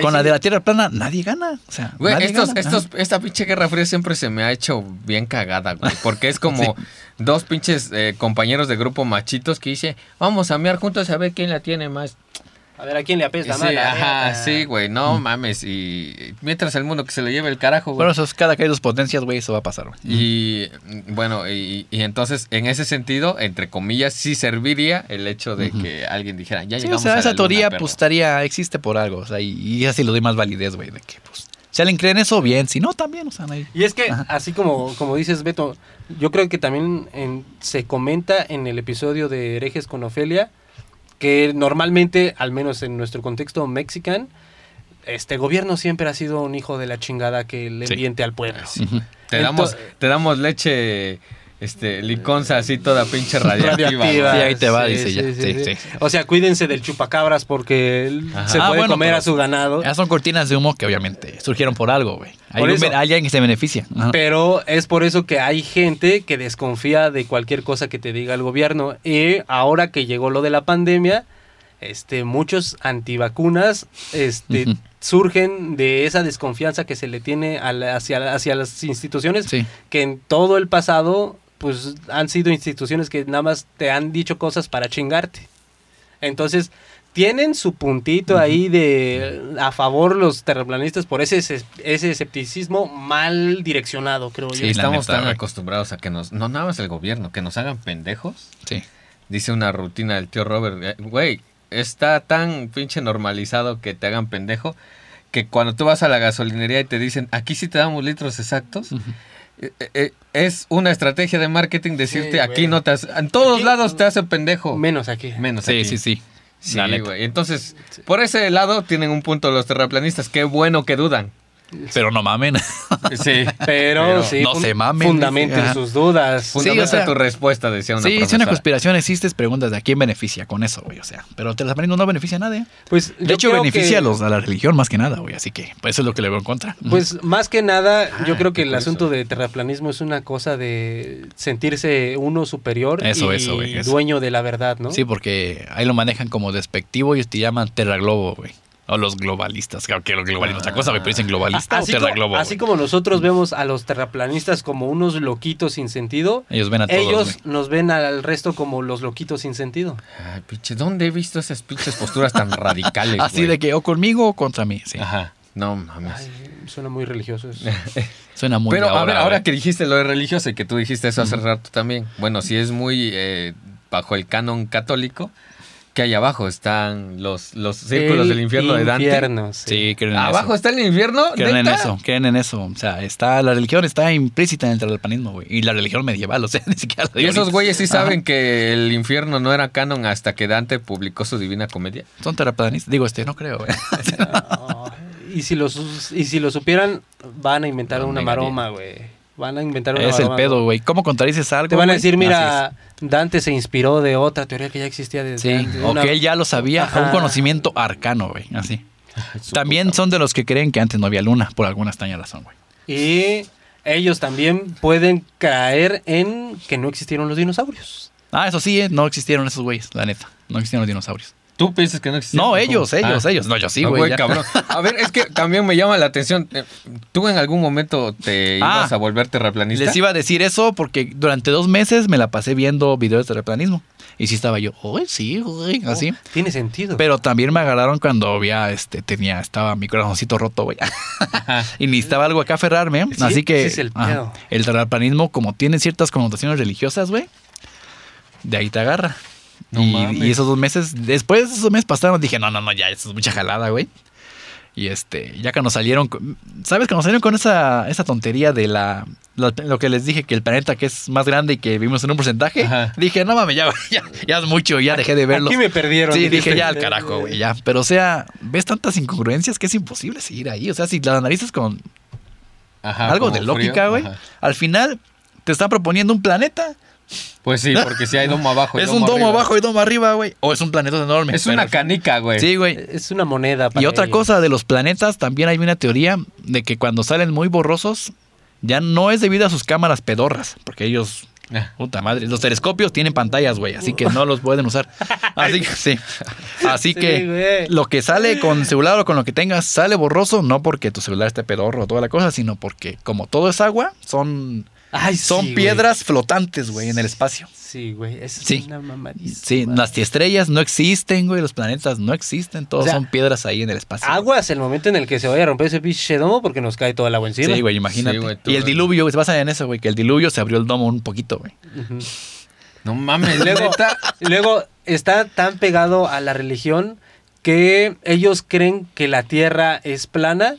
Con la de la Tierra plana, nadie gana. O sea, Güey, nadie estos, gana. estos, esta pinche guerra fría siempre se me ha hecho bien cagada, güey. Porque es como dos pinches eh, compañeros de grupo machitos que dice, vamos a mear juntos a ver quién la tiene más. A ver, ¿a quién le apesta Sí, la ajá, neta? sí, güey, no mames. Y mientras el mundo que se lo lleve el carajo, güey. Bueno, eso es cada que hay dos potencias, güey, eso va a pasar, güey. Y mm, bueno, y, y entonces en ese sentido, entre comillas, sí serviría el hecho de que alguien dijera, ya Sí, o llegamos sea, a la esa teoría perro". pues estaría, existe por algo, o sea, y, y así lo doy más validez, güey, de que pues, si alguien cree en eso, bien, si no, también, o sea, no hay- Y es que, Ajá. así como, como dices, Beto, yo creo que también en- se comenta en el episodio de Herejes con Ofelia que normalmente, al menos en nuestro contexto mexican, este gobierno siempre ha sido un hijo de la chingada que le Sí. al pueblo. Te damos, te damos leche, este, liconza así toda pinche radiactiva. Sí, ahí te va, dice ya. Sí, sí. O sea, cuídense del chupacabras porque él Ajá. se Ah, puede bueno, comer a su ganado. Ya son cortinas de humo que obviamente surgieron por algo, güey. Hay, alguien que se beneficia. Ajá. Pero es por eso que hay gente que desconfía de cualquier cosa que te diga el gobierno. Y ahora que llegó lo de la pandemia, este, muchos antivacunas este, surgen de esa desconfianza que se le tiene a la- hacia, hacia las instituciones Sí. que en todo el pasado pues han sido instituciones que nada más te han dicho cosas para chingarte. Entonces, tienen su puntito ahí de a favor los terraplanistas por ese, ese escepticismo mal direccionado, creo yo. Sí, la Estamos neta, tan acostumbrados a que nos, no nada más el gobierno, que nos hagan pendejos. Sí. Dice una rutina del tío Robert, eh, güey, está tan pinche normalizado que te hagan pendejo que cuando tú vas a la gasolinería y te dicen, aquí sí te damos litros exactos, es una estrategia de marketing decirte, Sí, aquí güey. no te hace- en todos Aquí- lados te hace pendejo. Menos aquí. Menos Sí, aquí. sí, sí. Sí, güey. Entonces, por ese lado tienen un punto los terraplanistas. Qué bueno que dudan. Pero no mamen. Sí. Pero, Pero sí, no se mamen, fundamenten dice, sus dudas. Fundamenta o sea, tu respuesta, decía una sí, si una conspiración existe, es preguntas de a quién beneficia con eso, güey. O sea, pero terraplanismo no beneficia a nadie. Pues, De yo hecho, creo beneficia que- a, los, a la religión más que nada, güey. Así que, pues eso es lo que le veo en contra. Pues más que nada, yo Ah, creo que el curioso. asunto de terraplanismo es una cosa de sentirse uno superior Eso, y eso, güey, eso. dueño de la verdad, ¿no? Sí, porque ahí lo manejan como despectivo y te llaman terraglobo, güey. O los globalistas. Claro que los globalistas otra cosa, pero dicen globalista así, o como, así nosotros vemos a los terraplanistas como unos loquitos sin sentido, Ellos ven a todos, ellos nos ven al resto como los loquitos sin sentido. Ay, pinche, ¿dónde he visto esas pinches posturas tan radicales, Así de que o conmigo o contra mí, sí. Ajá. No mames. Ay, suena muy religioso eso. Suena muy Pero de a ver, ahora güey. que dijiste lo de religioso y que tú dijiste eso hace rato también. Bueno, si es muy eh, bajo el canon católico, que ahí abajo están los, los círculos El del infierno de Dante. infierno, sí. Sí, creen en ¿Abajo eso. está el infierno? Creen en eso, creen en eso. O sea, está, la religión está implícita en el terraplanismo, güey. Y la religión medieval, o sea, ni siquiera la Y esos güeyes sí Ajá. saben que el infierno no era canon hasta que Dante publicó su Divina Comedia. Son terraplanistas. Digo, este, no creo, güey. Y si los y si lo supieran, van a inventar una maroma, güey. Van a inventar una es el pedo, güey. ¿Cómo contradices algo? Te van a decir, mira, Dante se inspiró de otra teoría que ya existía es. desde Sí, antes, o una- que él ya lo sabía, Ajá. un conocimiento arcano, güey. Así. También son de los que creen que antes no había luna, por alguna extraña razón, güey. Y ellos también pueden caer en que no existieron los dinosaurios. Ah, eso sí, eh, no existieron esos güeyes, la neta. No existieron los dinosaurios. ¿Tú piensas que no existe? No, ellos, ellos, Ah. ellos. No, yo sí, No, güey. ya. cabrón. A ver, es que también me llama la atención. eh, ¿Tú en algún momento te Ah, ibas a volver terraplanista? Les iba a decir eso porque durante dos meses me la pasé viendo videos de terraplanismo. Y sí estaba yo, uy, sí, güey, así. Oh, tiene sentido. Pero también me agarraron cuando había, este, tenía, estaba mi corazoncito roto, güey. y necesitaba algo acá aferrarme. Sí, así que es el ajá, el terraplanismo, como tiene ciertas connotaciones religiosas, güey, de ahí te agarra. No y, mames. y esos dos meses, después de esos meses pasaron, dije, no, no, no, ya, eso es mucha jalada, güey. Y este, ya que nos salieron, ¿sabes? Que nos salieron con esa, esa tontería de la, lo, lo que les dije, que el planeta que es más grande y que vivimos en un porcentaje, Ajá. dije, no mames, ya, ya, ya es mucho, ya dejé de verlo. Aquí me perdieron. Sí, dije ya al carajo, güey, ya. Pero o sea, ves tantas incongruencias que es imposible seguir ahí. O sea, si la analizas con Ajá, algo de lógica, güey, al final te están proponiendo un planeta Pues sí, porque si hay domo abajo y es un domo arriba. abajo y domo arriba, güey. O es un planeta enorme. Es una canica, güey. Sí, güey. Es una moneda. para Y otra ellos. cosa de los planetas, también hay una teoría de que cuando salen muy borrosos, ya no es debido a sus cámaras pedorras, porque ellos, Ah. puta madre, los telescopios tienen pantallas, güey, así que no los pueden usar. Así que sí. Así Sí, que lo que sale con celular o con lo que tengas sale borroso, no porque tu celular esté pedorro o toda la cosa, sino porque como todo es agua, son, Ay, son sí, piedras flotantes, güey, en el espacio. Sí, güey. Es Sí. una mamadísima. Sí, las estrellas no existen, güey, los planetas no existen, todos O sea, son piedras ahí en el espacio. Aguas el momento en el que se vaya a romper ese pinche domo porque nos cae todo el agua encima. Sí, güey, imagínate. Sí, güey, tú- y el diluvio, güey, se basa en eso, güey, que el diluvio se abrió el domo un poquito, güey. No mames, luego, neta. luego está tan pegado a la religión que ellos creen que la Tierra es plana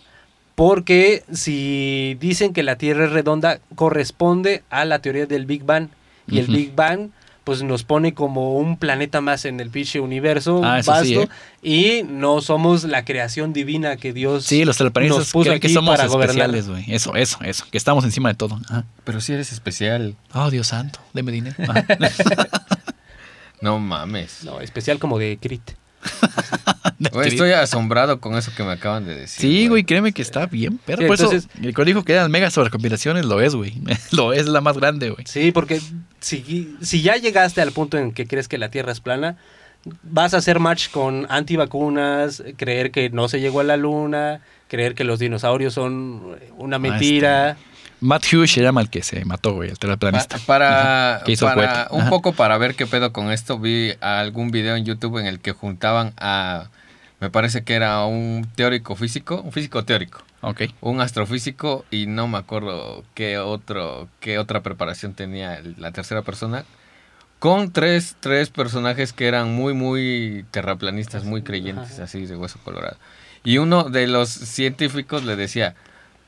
porque si dicen que la Tierra es redonda corresponde a la teoría del Big Bang y el. Big Bang pues nos pone como un planeta más en el pinche universo Ah, eso sí, vasto y no somos la creación divina que Dios Sí, los nos puso creen que aquí somos para especiales, güey. Eso, eso, eso. Que estamos encima de todo. Ajá. Pero si eres especial. Oh, Dios santo, deme dinero. Ajá. No mames. No, especial como de Crit. Güey, estoy asombrado con eso que me acaban de decir. Sí, güey, créeme que está bien. Pero Sí, por entonces- eso, el código que eran mega sobrecompilaciones lo es, güey. lo es la más grande, güey. Sí, porque si, si ya llegaste al punto en que crees que la Tierra es plana, vas a hacer match con antivacunas, creer que no se llegó a la luna, creer que los dinosaurios son una mentira. Matt Hughes se llama el que se mató, güey, el terraplanista. para Ajá, que hizo para un Ajá. poco para ver qué pedo con esto, vi algún video en YouTube en el que juntaban a. Me parece que era un teórico físico, un físico teórico, Ok. un astrofísico y no me acuerdo qué otro qué otra preparación tenía la tercera persona con tres, tres personajes que eran muy muy terraplanistas, muy creyentes, así de hueso colorado. Y uno de los científicos le decía,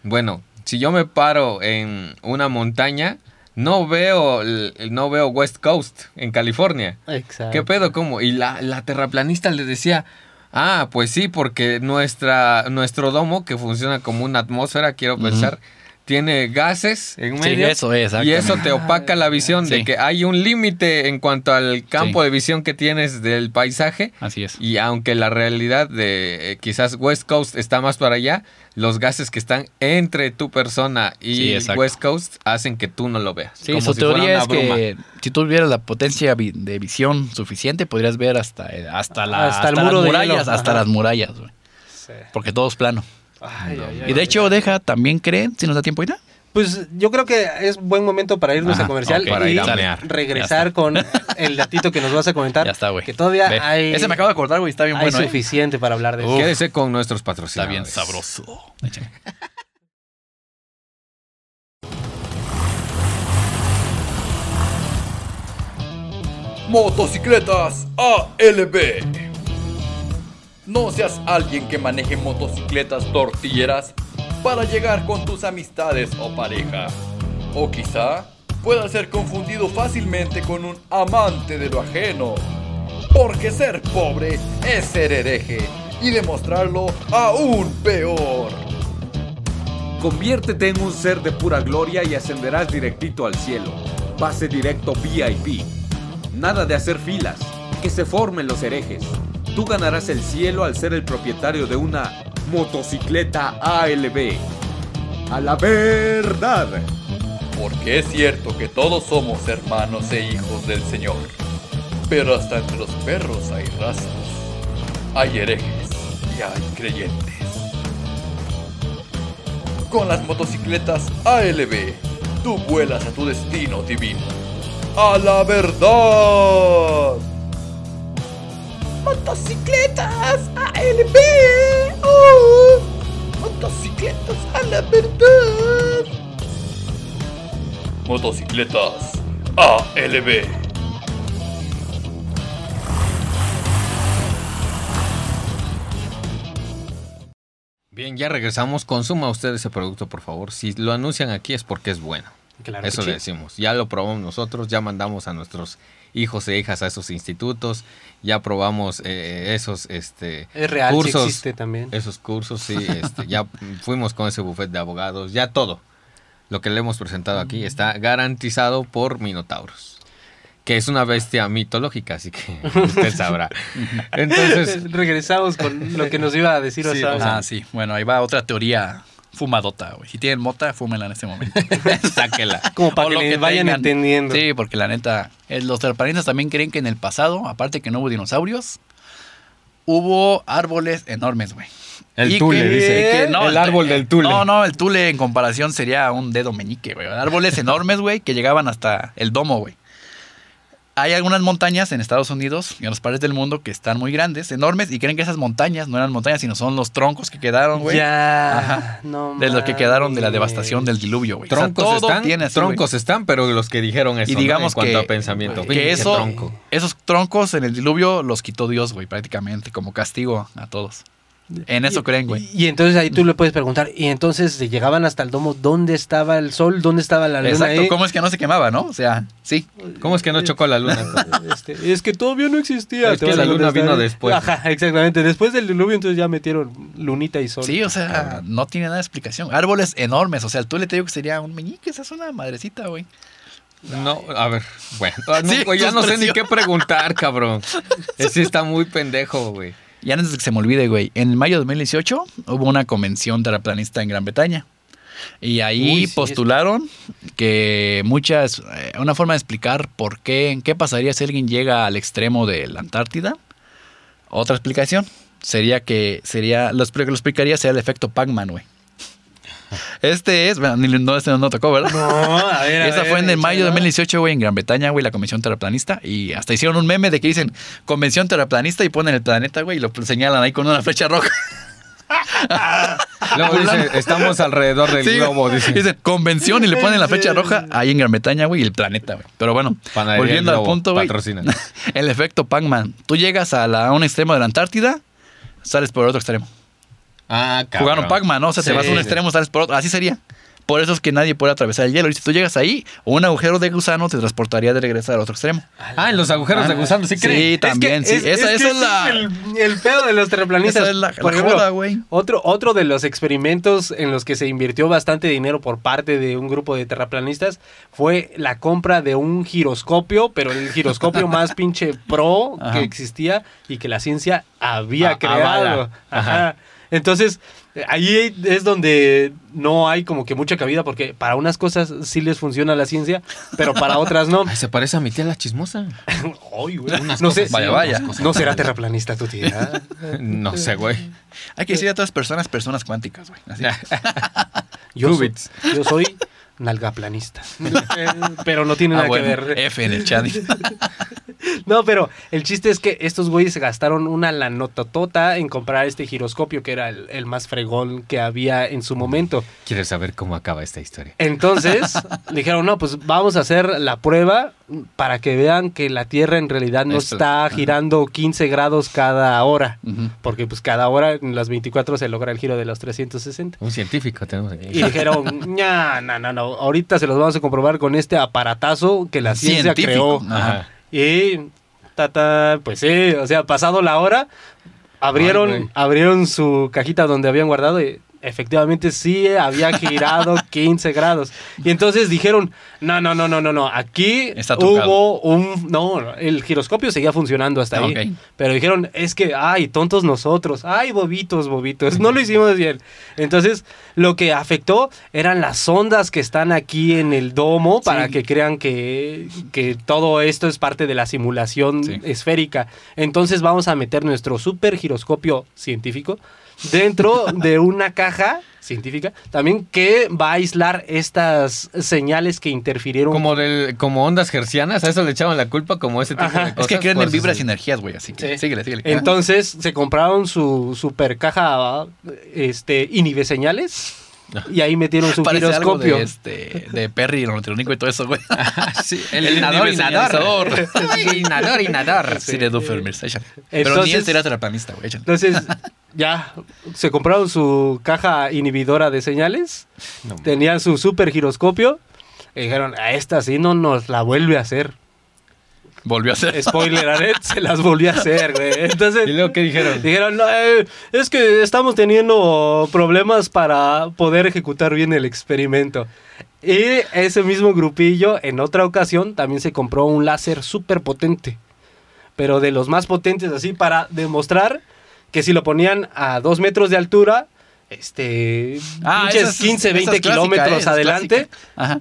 bueno, si yo me paro en una montaña, no veo, el- no veo West Coast en California. Exacto. ¿Qué pedo? ¿Cómo? Y la, la terraplanista le decía, ah, pues sí, porque nuestra, nuestro domo, que funciona como una atmósfera, quiero pensar, tiene gases en Sí, medio. eso es, y eso te opaca la visión de Sí. que hay un límite en cuanto al campo Sí. de visión que tienes del paisaje. Así es. Y aunque la realidad de eh, quizás West Coast está más para allá, los gases que están entre tu persona y Sí. West Coast hacen que tú no lo veas. Sí, como su si fuera teoría una es bruma. que si tú tuvieras la potencia de visión suficiente, podrías ver hasta, eh, hasta, la, Hasta el hasta muro las murallas, hasta las murallas, güey. Sí. Porque todo es plano. Ay, ay, Y de ay. hecho, deja, también creen, si nos da tiempo ahorita. Pues yo creo que es buen momento para irnos Ajá, a comercial y regresar con el datito que nos vas a comentar. Ya está, güey. Que todavía Ve. hay, Ese me acabo de acordar, güey, está bien hay bueno, ¿eh? suficiente para hablar de eso. Quédese con nuestros Está patrocinadores. bien sabroso. Échame. Motocicletas ALB. No seas alguien que maneje motocicletas tortilleras para llegar con tus amistades o pareja. O quizá pueda ser confundido fácilmente con un amante de lo ajeno. Porque ser pobre es ser hereje y demostrarlo aún peor. Conviértete en un ser de pura gloria y ascenderás directito al cielo. Pase directo VIP. Nada de hacer filas. Que se formen los herejes. Tú ganarás el cielo al ser el propietario de una motocicleta ALB. A la verdad. Porque es cierto que todos somos hermanos e hijos del Señor. Pero hasta entre los perros hay razas. Hay herejes y hay creyentes. Con las motocicletas ALB, tú vuelas a tu destino divino. ¡A la verdad! ¡Motocicletas ALB! ¡Oh! ¡Motocicletas a la verdad! Motocicletas ALB. Bien, ya regresamos. Consuma usted ese producto, por favor. Si lo anuncian aquí es porque es bueno. Claro Eso que le sí. decimos. Ya lo probamos nosotros, ya mandamos a nuestros hijos e hijas a esos institutos, ya probamos eh, esos este, Es real, cursos. existe también. Esos cursos, sí, este, ya fuimos con ese buffet de abogados, ya todo. Lo que le hemos presentado aquí está garantizado por Minotauros. que es una bestia mitológica, así que usted sabrá. Entonces, Regresamos con lo que nos iba a decir Sí, Ah, sí. Bueno, ahí va otra teoría fumadota, güey. Si tienen mota, fúmenla en este momento. sáquela. Como para O que lo le vayan tengan. entendiendo. Sí, porque la neta, eh, los terraplanistas también creen que en el pasado, aparte que no hubo dinosaurios, hubo árboles enormes, güey. El Y tule, que- dice. que no, el árbol del tule. No, no, el tule en comparación sería un dedo meñique, güey. Árboles enormes, güey, que llegaban hasta el domo, güey. Hay algunas montañas en Estados Unidos y en los países del mundo que están muy grandes, enormes, y creen que esas montañas no eran montañas, sino son los troncos que quedaron, güey. Ya. Ajá. No De los que quedaron de la devastación del diluvio, güey. O sea, Troncos todo están, tiene así, güey. troncos están, pero los que dijeron eso, Y ¿no? digamos en cuanto que- a pensamiento. que Pinche eso, tronco. esos troncos en el diluvio los quitó Dios, güey, prácticamente, como castigo a todos. En eso creen, güey. Y, y entonces ahí tú le puedes preguntar, y entonces llegaban hasta el domo, ¿dónde estaba el sol? ¿Dónde estaba la luna? Exacto, ahí? ¿cómo es que no se quemaba, no? O sea, sí. ¿Cómo es que no chocó la luna? Este, es que todavía no existía. Es que la luna contestar. vino después. Ajá, exactamente. Después del diluvio entonces ya metieron lunita y sol. Sí, o sea, no tiene nada de explicación. Árboles enormes, o sea, tú le te digo que sería un meñique, esa es una madrecita, güey. No, a ver, bueno. ah, no, Sí, ya no sé ni qué preguntar, cabrón. Ese está muy pendejo, güey. Y antes de que se me olvide, güey, en mayo de 2018 hubo una convención terraplanista en Gran Bretaña. Y ahí Uy, sí, postularon que muchas, eh, una forma de explicar por qué, qué pasaría si alguien llega al extremo de la Antártida. Otra explicación sería que sería, lo, lo explicaría sería el efecto Pac-Man, güey. Este es, bueno, ni- no, este no tocó, ¿verdad? No, a ver. a Esa ver, fue en el mayo de échala. 2018, güey, en Gran Bretaña, güey, la convención terraplanista. Y hasta hicieron un meme de que dicen convención terraplanista y ponen el planeta, güey, y lo señalan ahí con una flecha roja. Luego dice, estamos alrededor del Sí, globo, dice. Dicen convención y le ponen la flecha roja ahí en Gran Bretaña, güey, y el planeta, güey. Pero bueno, Panadería volviendo El al punto, güey. patrocina. El efecto Pac-Man. Tú llegas a, la- a un extremo de la Antártida, sales por otro extremo. Ah, cabrón. Jugaron Pac-Man, ¿no? O sea, te Sí, vas a un sí. extremo, sales por otro. Así sería. Por eso es que nadie puede atravesar el hielo. Y si tú llegas ahí, un agujero de gusano te transportaría de regreso al otro extremo. Ah, en los agujeros de gusano, ¿sí Sí, creen? también, sí. esa que esa es la... el, el pedo de los terraplanistas. Esa es la- Por la ejemplo, joda, güey. Otro, otro de los experimentos en los que se invirtió bastante dinero por parte de un grupo de terraplanistas fue la compra de un giroscopio, pero el giroscopio más pinche pro Ajá. que existía y que la ciencia había Ah, creado. avala. Ajá. Ajá. Entonces, ahí es donde no hay como que mucha cabida porque para unas cosas sí les funciona la ciencia, pero para otras no. Ay, se parece a mi tía la chismosa. Ay, güey. Unas no sé, cosas Vaya, vaya. no será terraplanista tu tía. No sé, güey. Hay que decir a todas personas, personas cuánticas, güey. Así. Yo soy, yo soy nalgaplanista. Eh, pero no tiene Ah, nada bueno, que ver. F en el chat. No, pero el chiste es que estos güeyes se gastaron una lanototota en comprar este giroscopio que era el, el más fregón que había en su momento. ¿Quieres saber cómo acaba esta historia? Entonces dijeron, no, pues vamos a hacer la prueba para que vean que la Tierra en realidad no Esto- está girando 15 grados cada hora. Porque pues cada hora en las 24 se logra el giro de los 360. Un científico tenemos aquí. Y dijeron, no, no, no, no, ahorita se los vamos a comprobar con este aparatazo que la ciencia Científico. creó. Ajá. Y, tata, pues sí, o sea, pasado la hora, abrieron, Ay, abrieron su cajita donde habían guardado y efectivamente sí había girado 15 grados. Y entonces dijeron, no, no, no, no, no, no, aquí Está hubo un... No, el giroscopio seguía funcionando hasta Ah, ahí. Pero dijeron, es que, ay, tontos nosotros, ay, bobitos, bobitos, no lo hicimos bien. Entonces, lo que afectó eran las ondas que están aquí en el domo para Sí. que crean que, que todo esto es parte de la simulación Sí. esférica. Entonces, vamos a meter nuestro super giroscopio científico dentro de una caja científica también que va a aislar estas señales que interfirieron Como, del, como ondas hercianas, a eso le echaban la culpa, como ese tipo Ajá. de cosas. Es que creen en eso vibras y energías, güey. Así que Sí. síguele, síguele. Entonces se compraron su super caja este, inhibe señales y ahí metieron su Parece algo giroscopio. de, este, de Perry, el electrónico y todo eso, güey. Sí, el, El inador, inador. Ay, inador, inador. Sí, de échale. Pero ni sería teraplanista, güey. échale. Entonces ya se compraron su caja inhibidora de señales, No, tenían su super giroscopio y dijeron, a esta sí no nos la vuelve a hacer. Volvió a ser. Spoiler alert, se las volvió a hacer, güey. Entonces, ¿Y luego qué dijeron? dijeron, no, eh, es que estamos teniendo problemas para poder ejecutar bien el experimento. Y ese mismo grupillo, en otra ocasión, también se compró un láser súper potente. Pero de los más potentes, así, para demostrar que si lo ponían a dos metros de altura, este, Ah, pinches esa es- 15, esa 20 es clásica, kilómetros eh, adelante,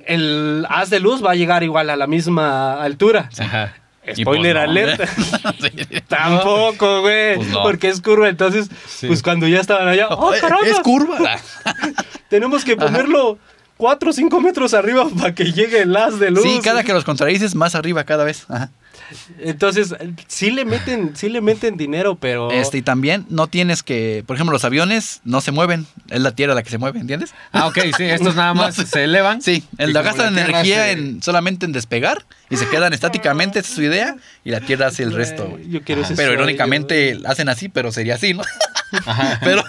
el haz de luz va a llegar igual a la misma altura. Ajá. Spoiler pues no. alert. Sí. Tampoco, güey. Pues no. Porque es curva. Entonces, Sí. pues cuando ya estaban allá, ¡oh, caramba! Es curva. Tenemos que ponerlo 4 o 5 metros arriba para que llegue el haz de luz. Sí, cada que los contradices, más arriba cada vez. Ajá. Entonces, sí le meten, sí le meten dinero, pero. Este, y también no tienes que, por ejemplo, los aviones no se mueven, es la Tierra la que se mueve, ¿entiendes? Ah, ok, sí, estos nada más No. se elevan. Sí, el Y la gastan la energía se- en, solamente en despegar y se quedan estáticamente, esa es su idea, y la Tierra hace el resto. güey. Yo quiero ese Pero sueño. irónicamente hacen así, pero sería así, ¿no? pero,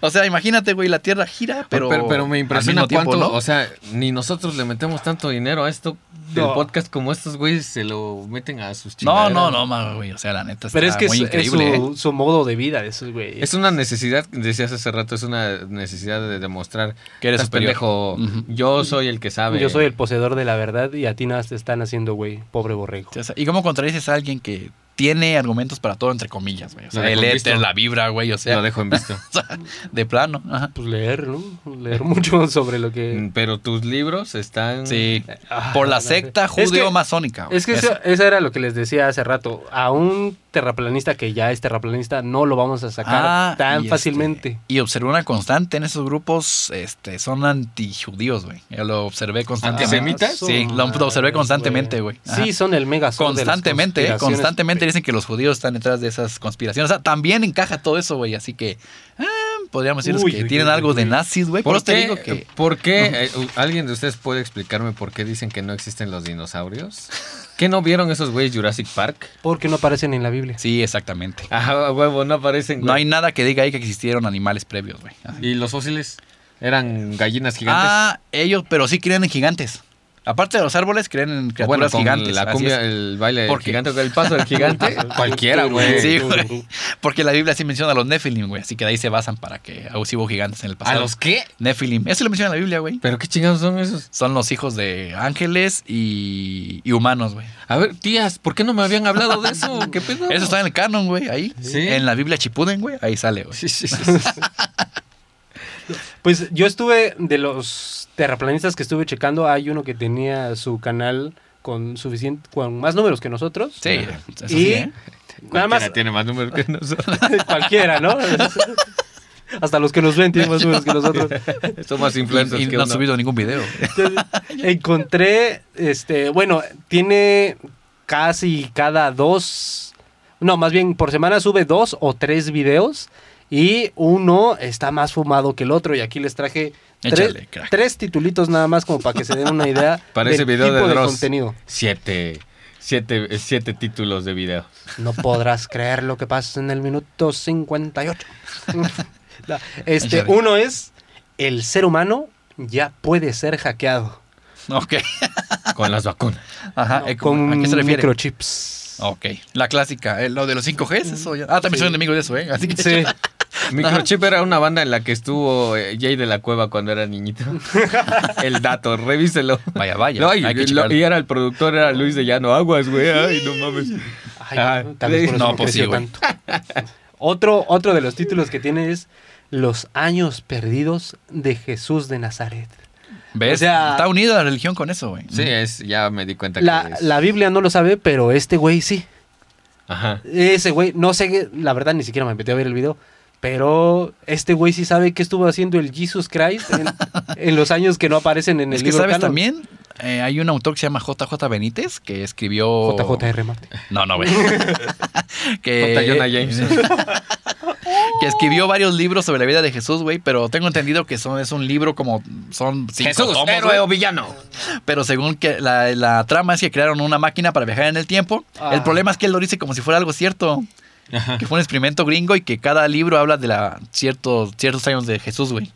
o sea, imagínate, güey, la Tierra gira, pero. Pero, pero, me impresiona tiempo, cuánto, ¿no? o sea, ni nosotros le metemos tanto dinero a esto del No. podcast como estos güeyes se lo meten a sus No, chingaderas. no, no, ma, güey, o sea, la neta está Pero es que es, muy es increíble. su, ¿eh? su modo de vida de esos güeyes. Es una necesidad, decías hace rato, es una necesidad de demostrar Que eres "Estás superior". pendejo, yo soy el que sabe. Yo soy el poseedor de la verdad y a ti nada te están haciendo, güey. Pobre borrego. O sea, ¿Y cómo contradices a alguien que tiene argumentos para todo, entre comillas, güey? O sea, el éter, la vibra, güey, o sea, Lo dejo en visto. o sea, de plano. Ajá. Pues leer, ¿no? Leer mucho sobre lo que. Pero tus libros están... Sí, Ah, por la no secta Es que- judeo-masónica. güey. Es que Eso. era lo que les decía hace rato. A un terraplanista que ya es terraplanista no lo vamos a sacar Ah, tan y este, fácilmente. y observé una constante en esos grupos, este, son antijudíos, güey. Yo lo observé constantemente. ¿Antisemitas? Sí, lo, lo observé constantemente, güey. Sí, son el mega de las Constantemente, eh, constantemente dicen que los judíos están detrás de esas conspiraciones. O sea, también encaja todo eso, güey. Así que ah, podríamos decir Uy, que uy, tienen uy, algo uy. de nazis, güey. Por ¿Por eso te qué, digo que. ¿Por qué? eh, ¿Alguien de ustedes puede explicarme por qué dicen que no existen los dinosaurios? ¿Qué no vieron esos güeyes Jurassic Park? Porque no aparecen en la Biblia. Sí, exactamente. Ajá, huevo, no aparecen. No hay nada que diga ahí que existieron animales previos, güey. ¿Y los fósiles? ¿Eran gallinas gigantes? Ah, ellos, pero sí creen en gigantes. Aparte de los árboles, creen en bueno, criaturas con gigantes. la cumbia, el baile del gigante, el paso del gigante, cualquiera, güey. Sí, güey. Porque la Biblia sí menciona a los Nephilim, güey. Así que de ahí se basan para que ah, sí hubo gigantes en el ¿A pasado. los qué? Nephilim. Eso lo menciona la Biblia, güey. ¿Pero qué chingados son esos? Son los hijos de ángeles y, y humanos, güey. A ver, tías, ¿por qué no me habían hablado de eso? ¿Qué pedo? Eso está en el canon, güey, ahí. ¿Sí? En la Biblia Chipuden, güey, ahí sale, güey. Sí, sí, sí. Pues yo estuve, de los terraplanistas que estuve checando, hay uno que tenía su canal con suficiente, con más números que nosotros. Sí, eso y sí, ¿eh? nada más, Cualquiera tiene más números que nosotros. cualquiera, ¿no? Hasta los que nos ven tienen más números que nosotros. Somos influencers Y, y que no han subido ningún video. Entonces, encontré, este, bueno, tiene casi cada dos, no, más bien por semana sube dos o tres videos y uno está más fumado que el otro y aquí les traje tres, Échale, crack. tres titulitos nada más como para que se den una idea Para ese video tipo de de Dross. contenido. Siete, siete, siete títulos de video. No podrás creer lo que pasa en el minuto 58. La- este, uno es el ser humano ya puede ser hackeado Ok. Con las vacunas. Ajá. No, eh, con ¿A qué se refiere? microchips. Ok. La clásica, eh, lo de los 5G, eso ya. Ah, también Sí. soy enemigo de eso, ¿eh? Así que. Sí. Microchip era una banda en la que estuvo eh, Jay de la Cueva cuando era niñito. El dato, revíselo. Vaya, vaya. No, y, lo- era el productor, era Luis de Llano Aguas, güey. Ay, no mames. Ay, Ah, tal vez por eso no, pues sí, güey. Otro, otro de los títulos que tiene es Los años perdidos de Jesús de Nazaret. ¿Ves? o sea- Está unida la religión con eso, güey. Sí, es, ya me di cuenta La, que es. la Biblia no lo sabe, pero este güey sí. Ajá. Ese güey, no sé, la verdad ni siquiera me metí a ver el video, pero este güey sí sabe qué estuvo haciendo el Jesus Christ en, en los años que no aparecen en el Es que libro sabes canon. también, Eh, hay un autor que se llama JJ Benítez que escribió. JJR Mate. No, no, güey. que, J. Jonah James. que escribió varios libros sobre la vida de Jesús, güey, pero tengo entendido que son, es un libro como son cinco Jesús, tomos, héroe o villano. Pero según que la, la trama es que crearon una máquina para viajar en el tiempo. Ah. El problema es que él lo dice como si fuera algo cierto. Que fue un experimento gringo y que cada libro habla de la ciertos, ciertos años de Jesús, güey.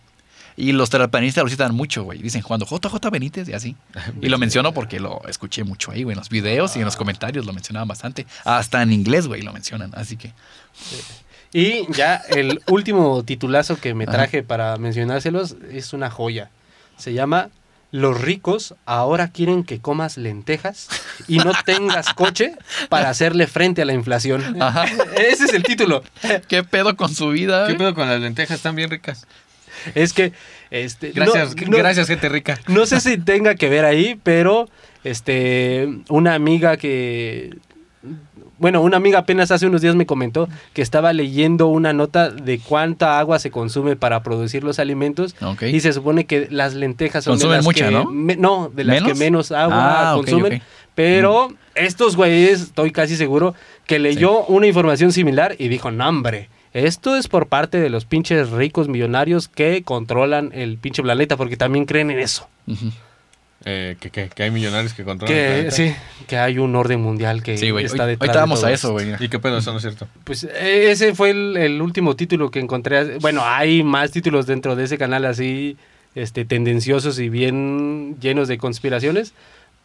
Y los terraplanistas lo citan mucho, güey. Dicen cuando JJ Benítez y así. Y lo menciono porque lo escuché mucho ahí, güey, en los videos y en los comentarios lo mencionaban bastante. Hasta en inglés, güey, lo mencionan. Así que. Y ya el último titulazo que me Ajá. traje para mencionárselos es una joya. Se llama Los ricos ahora quieren que comas lentejas y no tengas coche para hacerle frente a la inflación. Ajá. Ese es el título. ¿Qué pedo con su vida? ¿Qué güey? pedo con las lentejas? Están bien ricas. Es que este Gracias, no- no- gracias, gente rica. No sé si tenga que ver ahí, pero este una amiga que bueno, una amiga apenas hace unos días me comentó que estaba leyendo una nota de cuánta agua se consume para producir los alimentos y se supone que las lentejas son de las mucha, que ¿no? me- no, de las ¿Menos? que menos agua Ah, consumen, pero estos güeyes estoy casi seguro que leyó una información similar y dijo, "No, hombre, esto es por parte de los pinches ricos millonarios que controlan el pinche planeta porque también creen en eso." Eh, que, que- que hay millonarios que controlan el Que sí, que hay un orden mundial que Sí, está Hoy- detrás Ahorita de vamos todo a eso, güey. ¿Y qué pedo? Eso no es cierto. Pues eh, ese fue el, el último título que encontré. Bueno, hay más títulos dentro de ese canal así, este, tendenciosos y bien llenos de conspiraciones.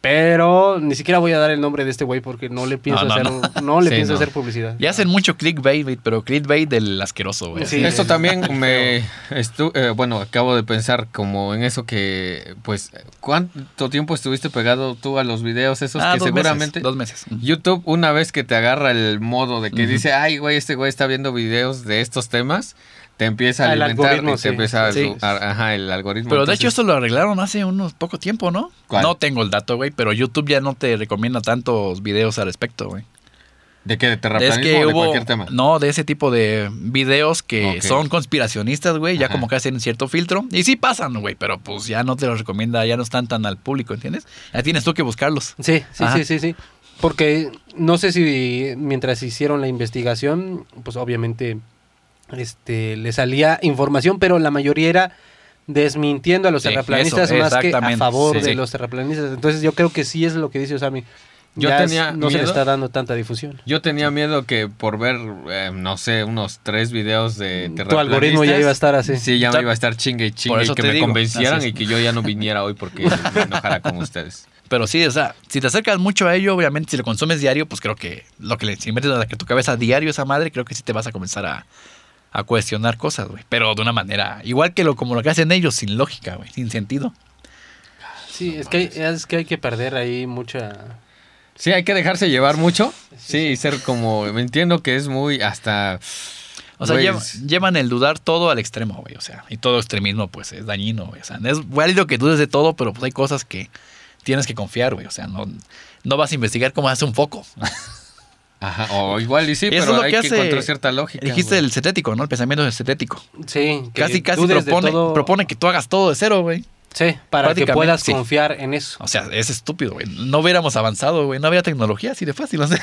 Pero ni siquiera voy a dar el nombre de este güey porque no le pienso No, no, hacer, no. le Sí, pienso no. hacer publicidad. Ya hacen mucho clickbait, pero clickbait del asqueroso, güey. Sí. Esto también me estu- eh, bueno, acabo de pensar como en eso que pues ¿cuánto tiempo estuviste pegado tú a los videos esos Ah, que dos seguramente meses. Dos meses. YouTube una vez que te agarra el modo de que dice, "Ay, güey, este güey está viendo videos de estos temas", te empieza a el alimentar algoritmo, y te sí. empieza a Sí. su- a- ajá, el algoritmo. Pero de hecho esto lo arreglaron hace unos poco tiempo, ¿no? ¿Cuál? No tengo el dato, güey, pero YouTube ya no te recomienda tantos videos al respecto, güey. ¿de qué de Es terraplanismo que o de hubo cualquier tema? no de ese tipo de videos que son conspiracionistas, güey, ya Ajá. como que hacen cierto filtro y sí pasan, güey, pero pues ya no te los recomienda, ya no están tan al público, ¿entiendes? Ya tienes tú que buscarlos. Sí, sí, Ajá. sí, sí, sí. Porque no sé si mientras hicieron la investigación, pues obviamente este, le salía información, pero la mayoría era desmintiendo a los Sí, terraplanistas eso, más que a favor sí, de sí. los terraplanistas. Entonces yo creo que sí es lo que dice Osami. Yo Ya tenía es- no se le miedo. está dando tanta difusión. Yo tenía miedo que por ver, eh, no sé, unos tres videos de Tu algoritmo ya terraplanistas, iba a estar así. Sí, ya me iba a estar chingue y Por chingue y eso que te me digo, convencieran y que yo ya no viniera hoy porque me enojara con ustedes. Pero sí, o sea, si te acercas mucho a ello, obviamente si lo consumes diario, pues creo que lo que le si metes a tu cabeza diario esa madre, creo que sí te vas a comenzar a, a cuestionar cosas, güey. Pero de una manera, igual que lo como lo que hacen ellos, sin lógica, güey, sin sentido. Sí, es que, hay, es que hay que perder ahí mucha... Sí, hay que dejarse llevar mucho. Sí, y ser como, me entiendo que es muy hasta... O sea, llevan el dudar todo al extremo, güey. O sea, y todo extremismo, pues, es dañino, güey. O sea, es válido que dudes de todo, pero pues hay cosas que tienes que confiar, güey. O sea, no, no vas a investigar cómo hace un foco. Ajá, o igual y sí, Eso es pero lo hay que que, hace- encontrar cierta lógica. Dijiste güey. el cetético, ¿no? El pensamiento es cetético. Sí, que Casi, casi propone, todo- propone que tú hagas todo de cero, güey. Sí, para que puedas sí. confiar en eso. O sea, es estúpido, güey. No hubiéramos avanzado, güey. No habría tecnología así de fácil. O sea,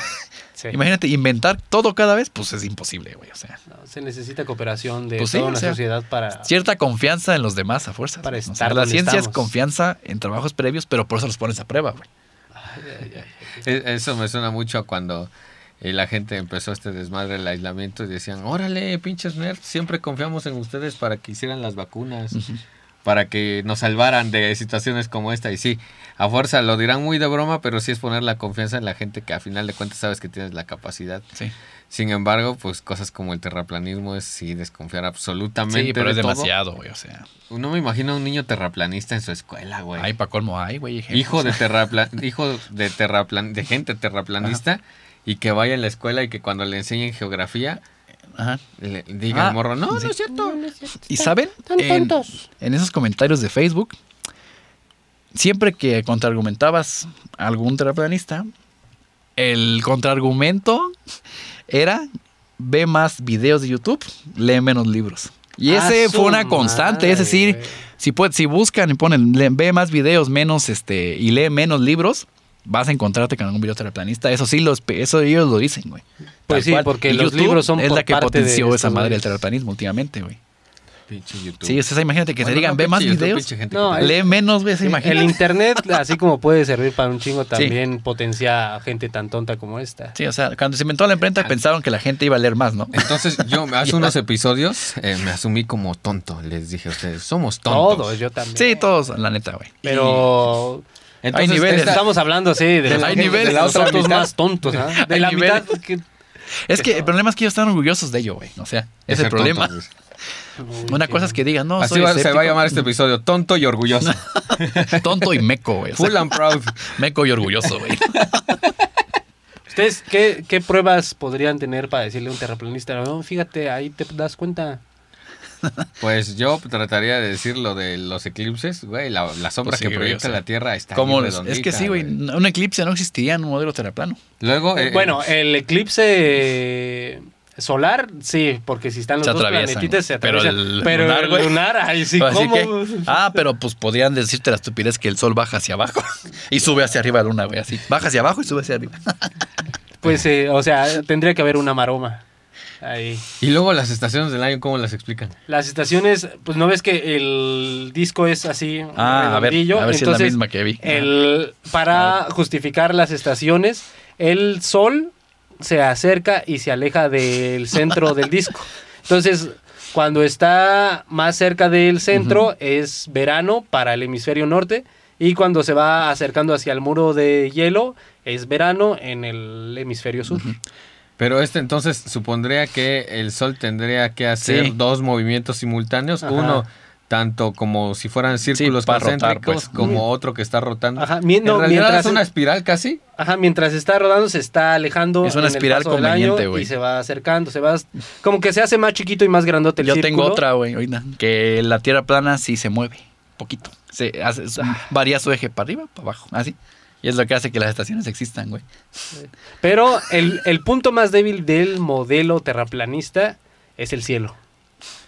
Sí. imagínate, inventar todo cada vez, pues es imposible, güey. O sea, No, se necesita cooperación de Pues sí, toda o sea, sociedad para... cierta confianza en los demás a fuerzas. Para güey. O sea, estar la ciencia es confianza en trabajos previos, pero por eso los pones a prueba, güey. E- Eso me suena mucho a cuando eh, la gente empezó este desmadre del aislamiento y decían, órale, pinches nerds, siempre confiamos en ustedes para que hicieran las vacunas, para que nos salvaran de situaciones como esta. Y sí, a fuerza lo dirán muy de broma, pero sí es poner la confianza en la gente que a final de cuentas sabes que tienes la capacidad. Sí. Sin embargo, pues cosas como el terraplanismo es sí desconfiar absolutamente Sí, pero es todo. demasiado, güey. O sea, No me imagino a un niño terraplanista en su escuela, güey. hay para colmo, hay, güey. hijo de terrapla hijo de terraplan de gente terraplanista y que vaya a la escuela y que cuando le enseñen geografía Ajá. le diga Ah, al morro, no, sí. no es cierto. ¿Y saben? Tan En, tontos. en esos comentarios de Facebook, siempre que contraargumentabas a algún terraplanista, el contraargumento era ve más videos de YouTube, lee menos libros. Y Ah, ese fue una constante, es decir, si, puede- si buscan y ponen ve más videos menos este y lee menos libros, vas a encontrarte con algún video terraplanista. Eso sí, los, eso ellos lo dicen, güey. Pues Tal sí, cual. porque Y los libros son es por la que parte de potenció esa estos madre del terraplanismo últimamente, güey. Pinche YouTube. Sí, o sea, imagínate que Bueno, te digan, no, ve más YouTube, videos. No, Lee menos, güey, se El internet, así como puede servir para un chingo, también potencia a gente tan tonta como esta. Sí, o sea, cuando se inventó la imprenta pensaron que la gente iba a leer más, ¿no? Entonces yo hace unos episodios eh, me asumí como tonto. Les dije a ustedes, somos tontos. Todos, yo también. Sí, todos, la neta, güey. Pero Entonces, Hay niveles. esta- estamos hablando, sí, de, los- Hay de otra mitad. más tontos. De Hay la niveles. mitad que- Es que el problema es que ellos están orgullosos de ello, güey. O sea, es el problema. tontos. Una cosa es que digan, no, Así soy va- se va a llamar este episodio, tonto y orgulloso. Tonto y meco, güey. O sea, Full and proud. meco y orgulloso, güey. ¿Ustedes qué, qué pruebas podrían tener para decirle a un terraplanista? No, fíjate, ahí te das cuenta. Pues yo trataría de decir lo de los eclipses, güey, la, la sombra Pues sí, que güey, proyecta o sea, la Tierra está ¿Cómo? bien Es que sí, güey. Un eclipse no existiría en un modelo terraplano. Luego, eh, bueno, el eclipse eh, solar, sí, porque si están los Se dos planetitas se pero atraviesan. el Pero lunar, el güey. lunar, ahí sí, Así ¿cómo? que- ah, pero pues podrían decirte la estupidez que el sol baja hacia abajo y sube hacia arriba la luna, güey. Así. Baja hacia abajo y sube hacia arriba. Pues, eh, o sea, tendría que haber una maroma. Ahí. y luego las estaciones del año, ¿cómo las explican? Las estaciones, pues no ves que el disco es así, Ah, a ver, a ver si es la Entonces, misma que vi. El, para justificar las estaciones, el sol se acerca y se aleja del centro del disco. Entonces, cuando está más cerca del centro es verano para el hemisferio norte y cuando se va acercando hacia el muro de hielo es verano en el hemisferio sur. Pero este entonces supondría que el Sol tendría que hacer Sí. dos movimientos simultáneos, Ajá. uno tanto como si fueran círculos para rotar, concéntricos, pues. como otro que está rotando. Ajá, mi- no, en realidad mientras- es una espiral casi. Ajá, mientras está rodando se está alejando. Es una en el espiral paso del año conveniente, güey. Y se va acercando, se va... Como que se hace más chiquito y más grandote el Yo círculo. tengo otra, güey, que la Tierra plana sí se mueve, poquito. Se hace, es- varía su eje para arriba, para abajo, así. Y es lo que hace que las estaciones existan, güey. Pero el, el punto más débil del modelo terraplanista es el cielo.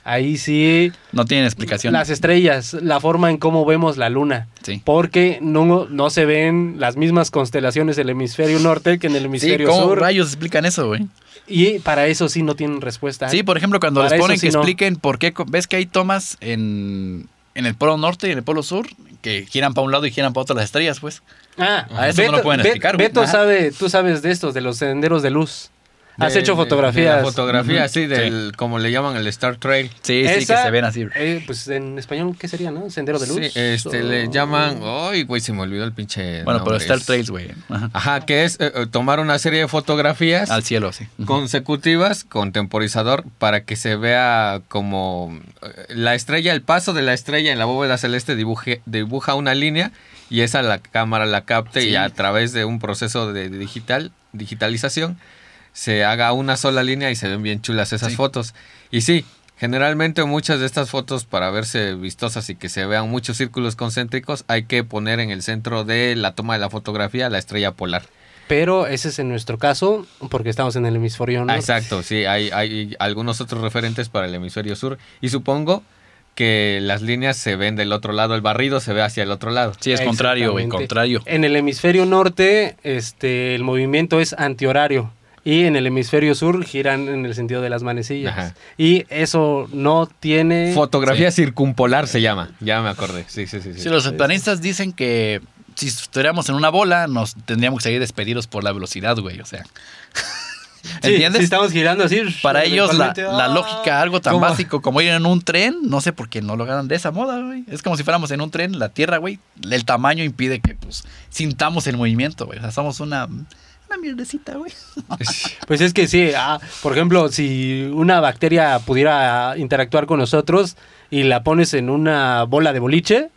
Ahí sí, No tienen explicación. las estrellas, la forma en cómo vemos la luna. Sí. Porque no, no se ven las mismas constelaciones del hemisferio norte que en el Sí, hemisferio ¿cómo sur. rayos explican eso, güey? Y para eso sí no tienen respuesta. Sí, por ejemplo, cuando Para les ponen sí que no. expliquen por qué, ves que hay tomas en, en el polo norte y en el polo sur que giran para un lado y giran para otro las estrellas, pues. Ah, A eso no lo pueden explicar. Beto sabe, tú sabes de estos, de los senderos de luz. Has De- hecho de- de fotografías. la fotografía, sí, del, como le llaman el Star Trail. Sí, sí, que Esa, se ven así. eh, pues en español, ¿qué sería, no? Sendero de luz. Sí, este, O- le llaman... Ay, güey, se me olvidó el pinche Bueno, pero. Star Trails, güey. Ajá. Ajá, que es eh, eh, tomar una serie de fotografías Al cielo, sí. Consecutivas con temporizador para que se vea como eh, la estrella, el paso de la estrella en la bóveda celeste dibuje, dibuja una línea y esa la cámara la capte y Sí. a través de un proceso de digital, digitalización se haga una sola línea y se ven bien chulas esas Sí. fotos. Y sí, generalmente muchas de estas fotos para verse vistosas y que se vean muchos círculos concéntricos hay que poner en el centro de la toma de la fotografía la estrella polar. Pero ese es en nuestro caso, porque estamos en el hemisferio Ah, norte. Exacto, sí, hay, hay algunos otros referentes para el hemisferio sur y supongo que las líneas se ven del otro lado, el barrido se ve hacia el otro lado. Sí, es contrario, Exactamente. contrario. En el hemisferio norte, este, el movimiento es antihorario. Y en el hemisferio sur giran en el sentido de las manecillas. Ajá. Y eso no tiene... Fotografía circumpolar se llama, ya me acordé. Sí, sí, sí. sí. Sí, los planistas dicen que si estuviéramos en una bola, nos tendríamos que seguir despedidos por la velocidad, güey. O sea. ¿Entiendes? sí estamos girando así. Para ellos la, ¡ah! lógica, algo tan ¿Cómo? básico como ir en un tren, no sé por qué no lo ganan de esa moda, güey. Es como si fuéramos en un tren, la Tierra, güey. El tamaño impide que, pues, sintamos el movimiento, güey. O sea, somos una, una mierdecita, güey. Pues es que sí, ah, por ejemplo, si una bacteria pudiera interactuar con nosotros y la pones en una bola de boliche,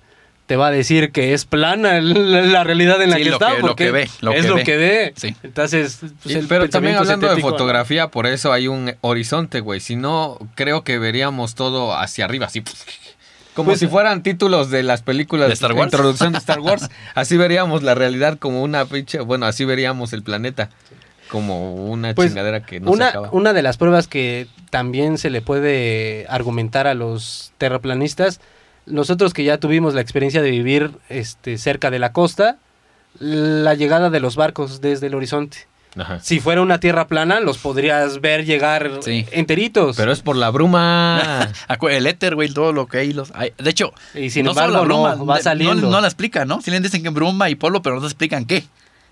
te va a decir que es plana la, realidad en la Sí, que lo está, que- lo porque que ve, lo es que lo ve. que ve. Sí. Entonces, pues, el pero también hablando de fotografía, por eso hay un horizonte, güey. Si no, creo que veríamos todo hacia arriba, así. Como Pues, si fueran títulos de las películas ¿De Star Wars? introducción de Star Wars. así veríamos la realidad como una pinche. Bueno, así veríamos el planeta. Como una Pues, chingadera que no una, se acaba. una de las pruebas que también se le puede argumentar a los terraplanistas, nosotros que ya tuvimos la experiencia de vivir este, cerca de la costa, la llegada de los barcos desde el horizonte. Ajá. Si fuera una tierra plana, los podrías ver llegar Sí. enteritos. Pero es por la bruma. El éter, güey, todo lo que hay. Los, hay- de hecho, Y sin solo embargo, no, va de- saliendo. No, no la explican, ¿no? Sí le dicen que bruma y polvo, pero no te explican qué.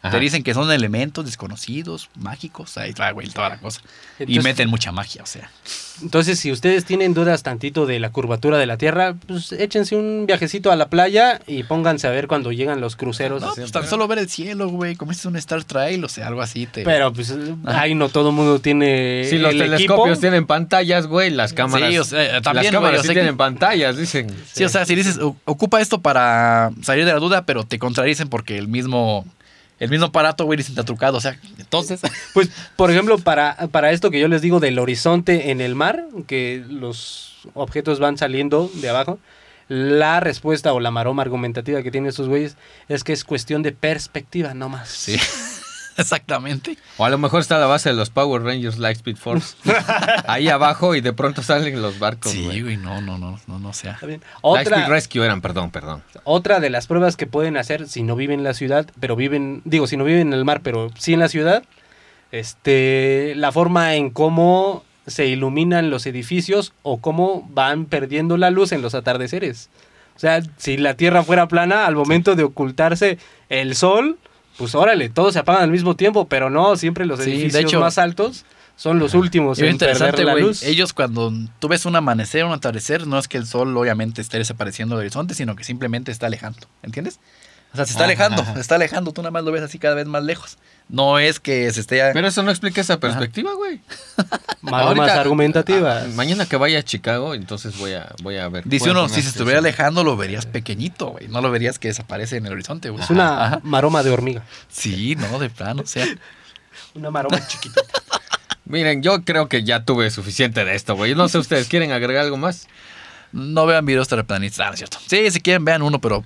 Ajá. Te dicen que son elementos desconocidos, mágicos, ahí va, güey, toda la cosa. y meten mucha magia, o sea. Entonces, si ustedes tienen dudas tantito de la curvatura de la Tierra, pues échense un viajecito a la playa y pónganse a ver cuando llegan los cruceros. No, pues tan solo ver el cielo, güey, como es un Star Trail, o sea, algo así. Te... Pero pues ahí no todo el mundo tiene Si los el telescopios equipo. tienen pantallas, güey, las cámaras. Sí, o sea, también, las güey, cámaras sí que- tienen pantallas, dicen. Sí, o sea, si dices, "O- ocupa esto para salir de la duda, pero te contradicen porque el mismo, el mismo aparato, güey, dicen está trucado, o sea, entonces... Pues, por ejemplo, para, para esto que yo les digo del horizonte en el mar, que los objetos van saliendo de abajo, la respuesta o la maroma argumentativa que tienen estos güeyes es que es cuestión de perspectiva, no más. Sí, exactamente. O a lo mejor está la base de los Power Rangers Lightspeed Force. Ahí abajo y de pronto salen los barcos, Sí, güey. güey, no, no, no, no, no, sea... Está bien. Lightspeed Rescue eran, perdón, perdón. otra de las pruebas que pueden hacer si no viven en la ciudad, pero viven, digo, si no viven en el mar, pero sí en la ciudad, este, la forma en cómo se iluminan los edificios o cómo van perdiendo la luz en los atardeceres. O sea, si la Tierra fuera plana, al momento de ocultarse el sol, pues órale, todos se apagan al mismo tiempo, pero no, siempre los Sí, de edificios hecho- más altos son los últimos en perder interesante, la luz. ellos cuando tú ves un amanecer, un atardecer, no es que el sol obviamente esté desapareciendo del horizonte, sino que simplemente está alejando, ¿entiendes? O sea, se está Ajá, alejando, ajá. se está alejando, tú nada más lo ves así cada vez más lejos. No es que se esté... Pero eso no explica esa perspectiva, güey. Maromas Ahorita- argumentativas. ah, mañana que vaya a Chicago, entonces voy a, voy a ver. Dice uno, si se estuviera alejando lo verías pequeñito, güey. No lo verías que desaparece en el horizonte, güey. es una Ajá. maroma de hormiga. Sí, no, de plano, o sea... Una maroma chiquita. Miren, yo creo que ya tuve suficiente de esto, güey. No sé, ¿ustedes quieren agregar algo más? No vean videos terraplanistas, ah, no es cierto. Sí, si quieren vean uno, pero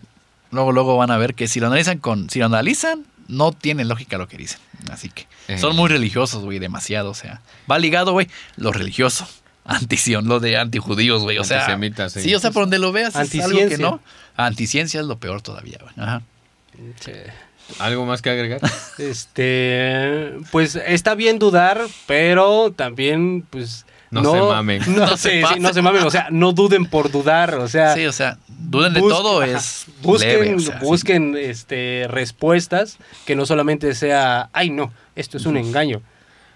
luego luego van a ver que si lo analizan con si lo analizan no tiene lógica lo que dicen. Así que Eh. son muy religiosos, güey, demasiado, o sea, va ligado, güey, lo religioso. Antición, lo de antijudíos, güey. O sea, Antisemitas, sí. sí. o sea, por donde lo veas, es algo que no. Anticiencia es lo peor todavía, güey. Ajá. Sí. ¿Algo más que agregar? Este, pues está bien dudar, pero también, pues. No se mamen. No, No se sí, no se mamen, o sea, no duden por dudar, o sea. Sí, o sea, duden de todo, es busquen, leve, o sea, sí. busquen este, respuestas que no solamente sea, ay no, esto es un engaño.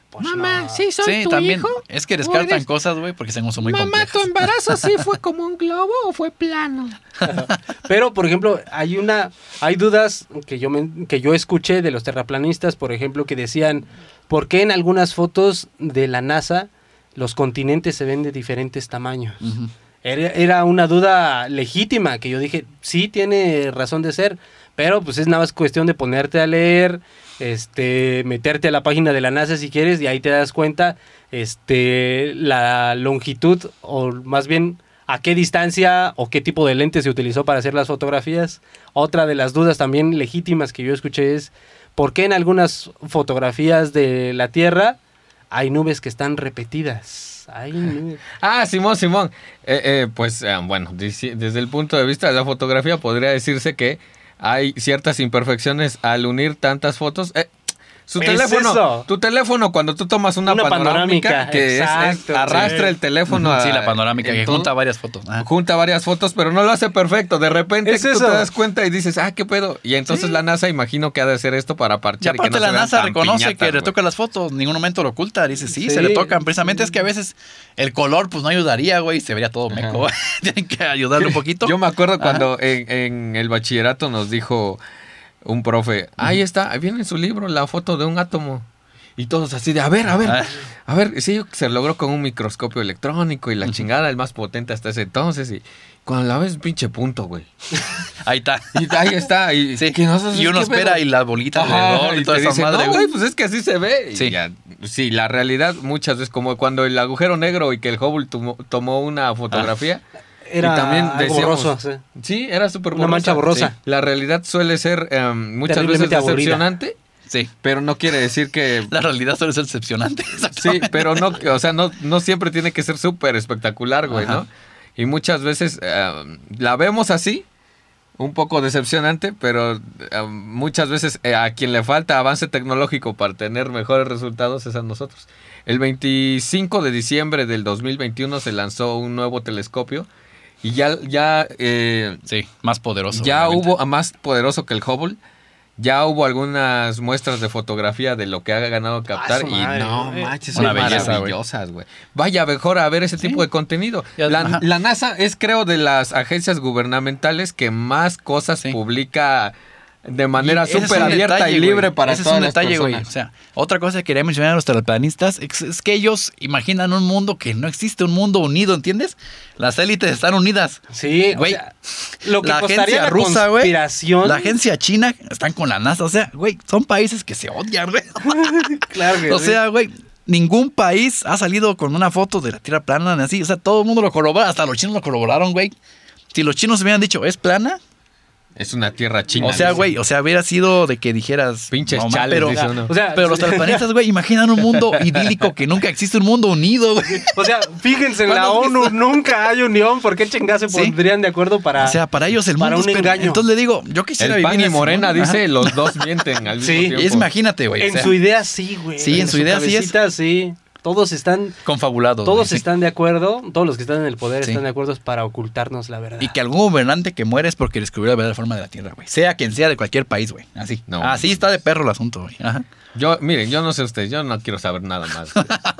Pues no. sí, Sí, también es que descartan cosas, güey, porque son son muy complejas. embarazo sí fue como un globo o fue plano? Pero, por ejemplo, hay una, hay dudas que yo me- que yo escuché de los terraplanistas, por ejemplo, que decían, ¿por qué en algunas fotos de la NASA los continentes se ven de diferentes tamaños? Era una duda legítima que yo dije, sí tiene razón de ser, pero pues es nada más cuestión de ponerte a leer, este, meterte a la página de la NASA si quieres y ahí te das cuenta, este, la longitud o más bien a qué distancia o qué tipo de lente se utilizó para hacer las fotografías. Otra de las dudas también legítimas que yo escuché es por qué en algunas fotografías de la Tierra hay nubes que están repetidas. Hay nubes. Ah, Simón, Simón. Eh, eh, pues eh, bueno, desde el punto de vista de la fotografía podría decirse que hay ciertas imperfecciones al unir tantas fotos. Su Es teléfono, eso. tu teléfono cuando tú tomas una, Una panorámica, panorámica, que es- arrastra sí. el teléfono a- Sí, la panorámica que todo- junta varias fotos. Ajá. junta varias fotos, pero no lo hace perfecto. De repente Es tú eso. te das cuenta y dices, ah, qué pedo. Y entonces Sí. la NASA imagino que ha de hacer esto para Y parchar. y que aparte no la NASA reconoce piñatas, que güey. retoca las fotos, en ningún momento lo oculta, dice sí, se le tocan. Precisamente es que a veces el color pues no ayudaría, güey, se vería todo meco. güey. Tienen que ayudarle un poquito. Yo me acuerdo cuando en, en el bachillerato nos dijo un profe, ahí está, ahí viene en su libro la foto de un átomo. Y todos así de, a ver, a ver, Ah. a ver, sí, se logró con un microscopio electrónico y la chingada, el más potente hasta ese entonces. Y cuando la ves, pinche punto, güey. Ahí está. Y ahí está. Y, Sí. que no sabes Y uno espera pedo. y la bolita Ajá, alrededor y, y toda esa madre, no, güey. pues es que así se ve. Sí. ya, sí, la realidad muchas veces, como cuando el agujero negro y que el Hubble tomó, tomó una fotografía. Era y también decíamos, borroso, sí. Sí, era súper Una mancha borrosa. Sí. La realidad suele ser em, muchas veces Terriblemente aburrida. decepcionante, Sí. pero no quiere decir que... La realidad suele ser decepcionante. Sí, pero no, o sea, no, no siempre tiene que ser súper espectacular, güey, Ajá. ¿no? Y muchas veces em, la vemos así, un poco decepcionante, pero eh, muchas veces eh, a quien le falta avance tecnológico para tener mejores resultados es a nosotros. El 25 de diciembre del 2021 se lanzó un nuevo telescopio y ya, ya, eh, Sí, más poderoso. ya obviamente. hubo, a más poderoso que el Hubble, ya hubo algunas muestras de fotografía de lo que ha ganado captar su y madre, no manches, Una son maravillosas, güey. Vaya mejor a ver ese Sí. tipo de contenido. La, la NASA es creo de las agencias gubernamentales que más cosas Sí. publica de manera súper abierta detalle, y libre para Ese todas es un las detalle, güey. personas. O sea, otra cosa que quería mencionar a los terraplanistas es, es que ellos imaginan un mundo que no existe, un mundo unido, ¿entiendes? Las élites están unidas. Sí, Güey, o sea, lo que la costaría agencia la rusa, güey. La agencia china están con la NASA. O sea, güey, son países que se odian, güey. Claro que O sea, güey, ningún país ha salido con una foto de la Tierra plana ni así. O sea, todo el mundo lo corrobora. Hasta los chinos lo corroboraron, güey. Si los chinos hubieran dicho, ¿es plana? Es una tierra china. o sea, güey, o sea, hubiera sido de que dijeras... Pinches chales, pero, dice uno. o sea, pero los terraplanistas, güey, imaginan un mundo idílico que nunca existe un mundo unido, güey. O sea, fíjense, en la ¿Cuándo has ONU nunca hay unión. ¿Por qué chingados se Sí. pondrían de acuerdo para...? O sea, para ellos el para mundo un es engaño. Entonces le digo, yo quisiera El vivir pan y Morena mundo. dice, los dos mienten al Sí, mismo tiempo. Imagínate, güey. o en sea, su idea sí, güey. Sí, en su idea sí es. sí. Todos están, confabulados. todos sí. están de acuerdo, todos los que están en el poder Sí. están de acuerdo para ocultarnos la verdad. Y que algún gobernante que muere es porque descubrió la verdadera forma de la Tierra, güey. Sea quien sea de cualquier país, güey. Así. No. Así está de perro el asunto, güey. Ajá. Yo, miren, yo no sé ustedes, yo no quiero saber nada más.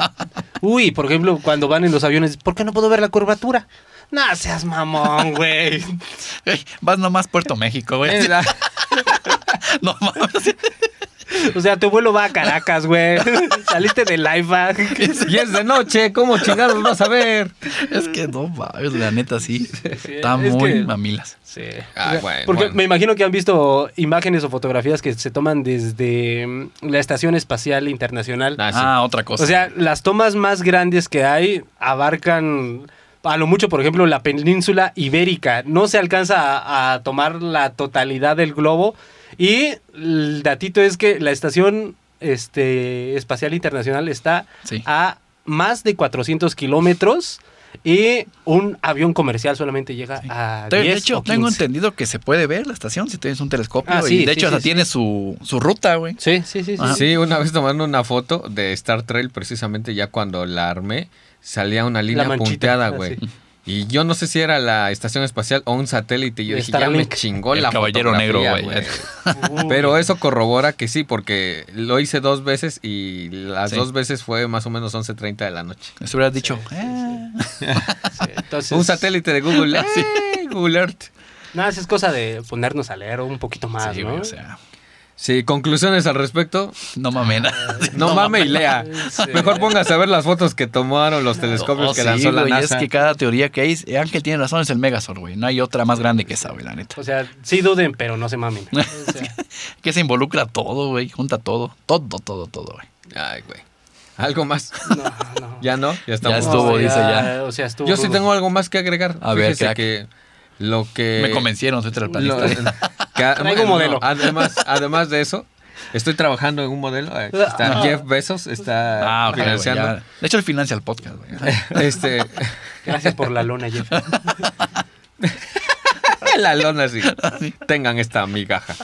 Uy, por ejemplo, cuando van en los aviones, ¿por qué no puedo ver la curvatura? No seas mamón, güey. Vas nomás Puerto México, güey. No mames. O sea, tu vuelo va a Caracas, güey. Saliste de live y es de noche, ¿cómo chingados vas a ver? Es que no mames, la neta sí. Está es muy que- mamilas. Sí. Ah, bueno, porque bueno. me imagino que han visto imágenes o fotografías que se toman desde mm, la Estación Espacial Internacional. Ah, sí. Ah, otra cosa. O sea, las tomas más grandes que hay abarcan a lo mucho, por ejemplo, la península ibérica. No se alcanza a, a tomar la totalidad del globo. Y el datito es que la Estación este, Espacial Internacional está Sí. a más de 400 kilómetros y un avión comercial solamente llega a De, 10 de hecho, o tengo 15. entendido que se puede ver la estación si tienes un telescopio. Ah, sí, y de sí, hecho, sí, hasta sí. tiene su, su ruta, güey. Sí, sí, sí. sí. Ajá. Sí, una vez tomando una foto de Star Trail, precisamente ya cuando la armé, salía una línea manchita, punteada, ah, güey. sí. Y yo no sé si era la estación espacial o un satélite. Y yo dije, ya me chingó El la caballero negro, güey. Pero eso corrobora que sí, porque lo hice dos veces y las Sí. dos veces fue más o menos 11.30 de la noche. Les hubieras dicho, eh, Sí, entonces, Un satélite de Google. ¡eh! Google Earth. Nada, esa es cosa de ponernos a leer un poquito más, sí, ¿no? güey, o sea, Sí, conclusiones al respecto. no mames. No, mame y lea. Sí. Mejor póngase a ver las fotos que tomaron los telescopios Oh, que sí, lanzó la güey, NASA. Es que cada teoría que hay, Ángel tiene razón, es el Megazord, güey. No hay otra más grande que esa, güey, la neta. O sea, sí duden, pero no se mamen. O sea, Que se involucra todo, güey, junta todo. Todo, todo, todo, güey. Ay, güey. ¿Algo más? no, no. ¿Ya no? Ya estamos. Ya estuvo, No, dice ya. O sea, estuvo Yo sí rudo. tengo algo más que agregar. A ver, Fíjese crack. que lo que... Me convencieron, soy lo- terraplanista. que- Traigo un modelo. además, además de eso, estoy trabajando en un modelo. Está. Jeff Bezos está Ah, financiando. De hecho, él financia el podcast, güey. este, Gracias por la lona, Jeff. la lona sí. Tengan esta migaja.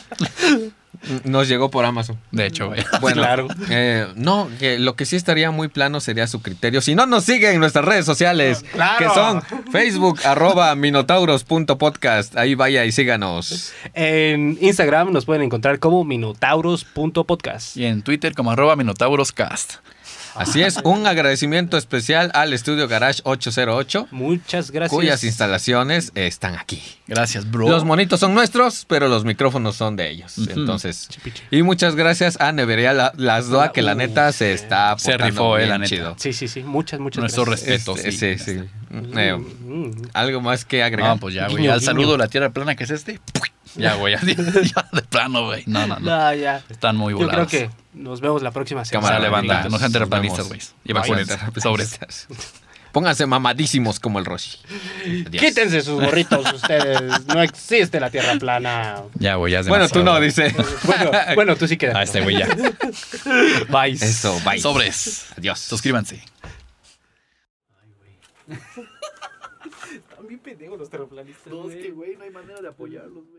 Nos llegó por Amazon. De hecho, güey. Bueno, Claro. eh, no, que lo que sí estaría muy plano sería su criterio. Si no nos siguen en nuestras redes sociales, Claro. que son Facebook, arroba minotauros.podcast. Ahí vaya y síganos. En Instagram nos pueden encontrar como minotauros.podcast. Y en Twitter como arroba minotauroscast. Así es, un agradecimiento especial al estudio Garage 808, Muchas gracias. cuyas instalaciones están aquí. Gracias, bro. Los monitos son nuestros, pero los micrófonos son de ellos. Entonces, y muchas gracias a Nevería La- Las Doa, que la Uh, neta se está Se rifó, eh, bien la neta. chido. Sí, sí, sí. Muchas, muchas Nuestro gracias. respeto, Este, sí. sí, sí. Mm, Eh, mm. ¿Algo más que agregar? No, pues ya, güey. Guiño, Al guiño. saludo de la tierra plana que es este. Ya, güey. Ya, ya de plano, güey. No, no, no. No, ya. Están muy Yo creo volados. que nos vemos la próxima semana. Cámara, amiguitos. No sean terraplanistas, güey. Y Vayan vacúnense. Sobres. Pónganse mamadísimos como el Roshi. Adiós. Quítense sus gorritos ustedes. No existe la tierra plana. Ya, güey. Ya es Bueno, tú no, dice. Bueno, bueno tú sí quedas. Ah, este güey ya. Bye. Eso, bye. Sobres. Adiós. Suscríbanse. Están bien pendejos los terraplanistas. No, es güey. que, güey, no hay manera de apoyarlos, güey.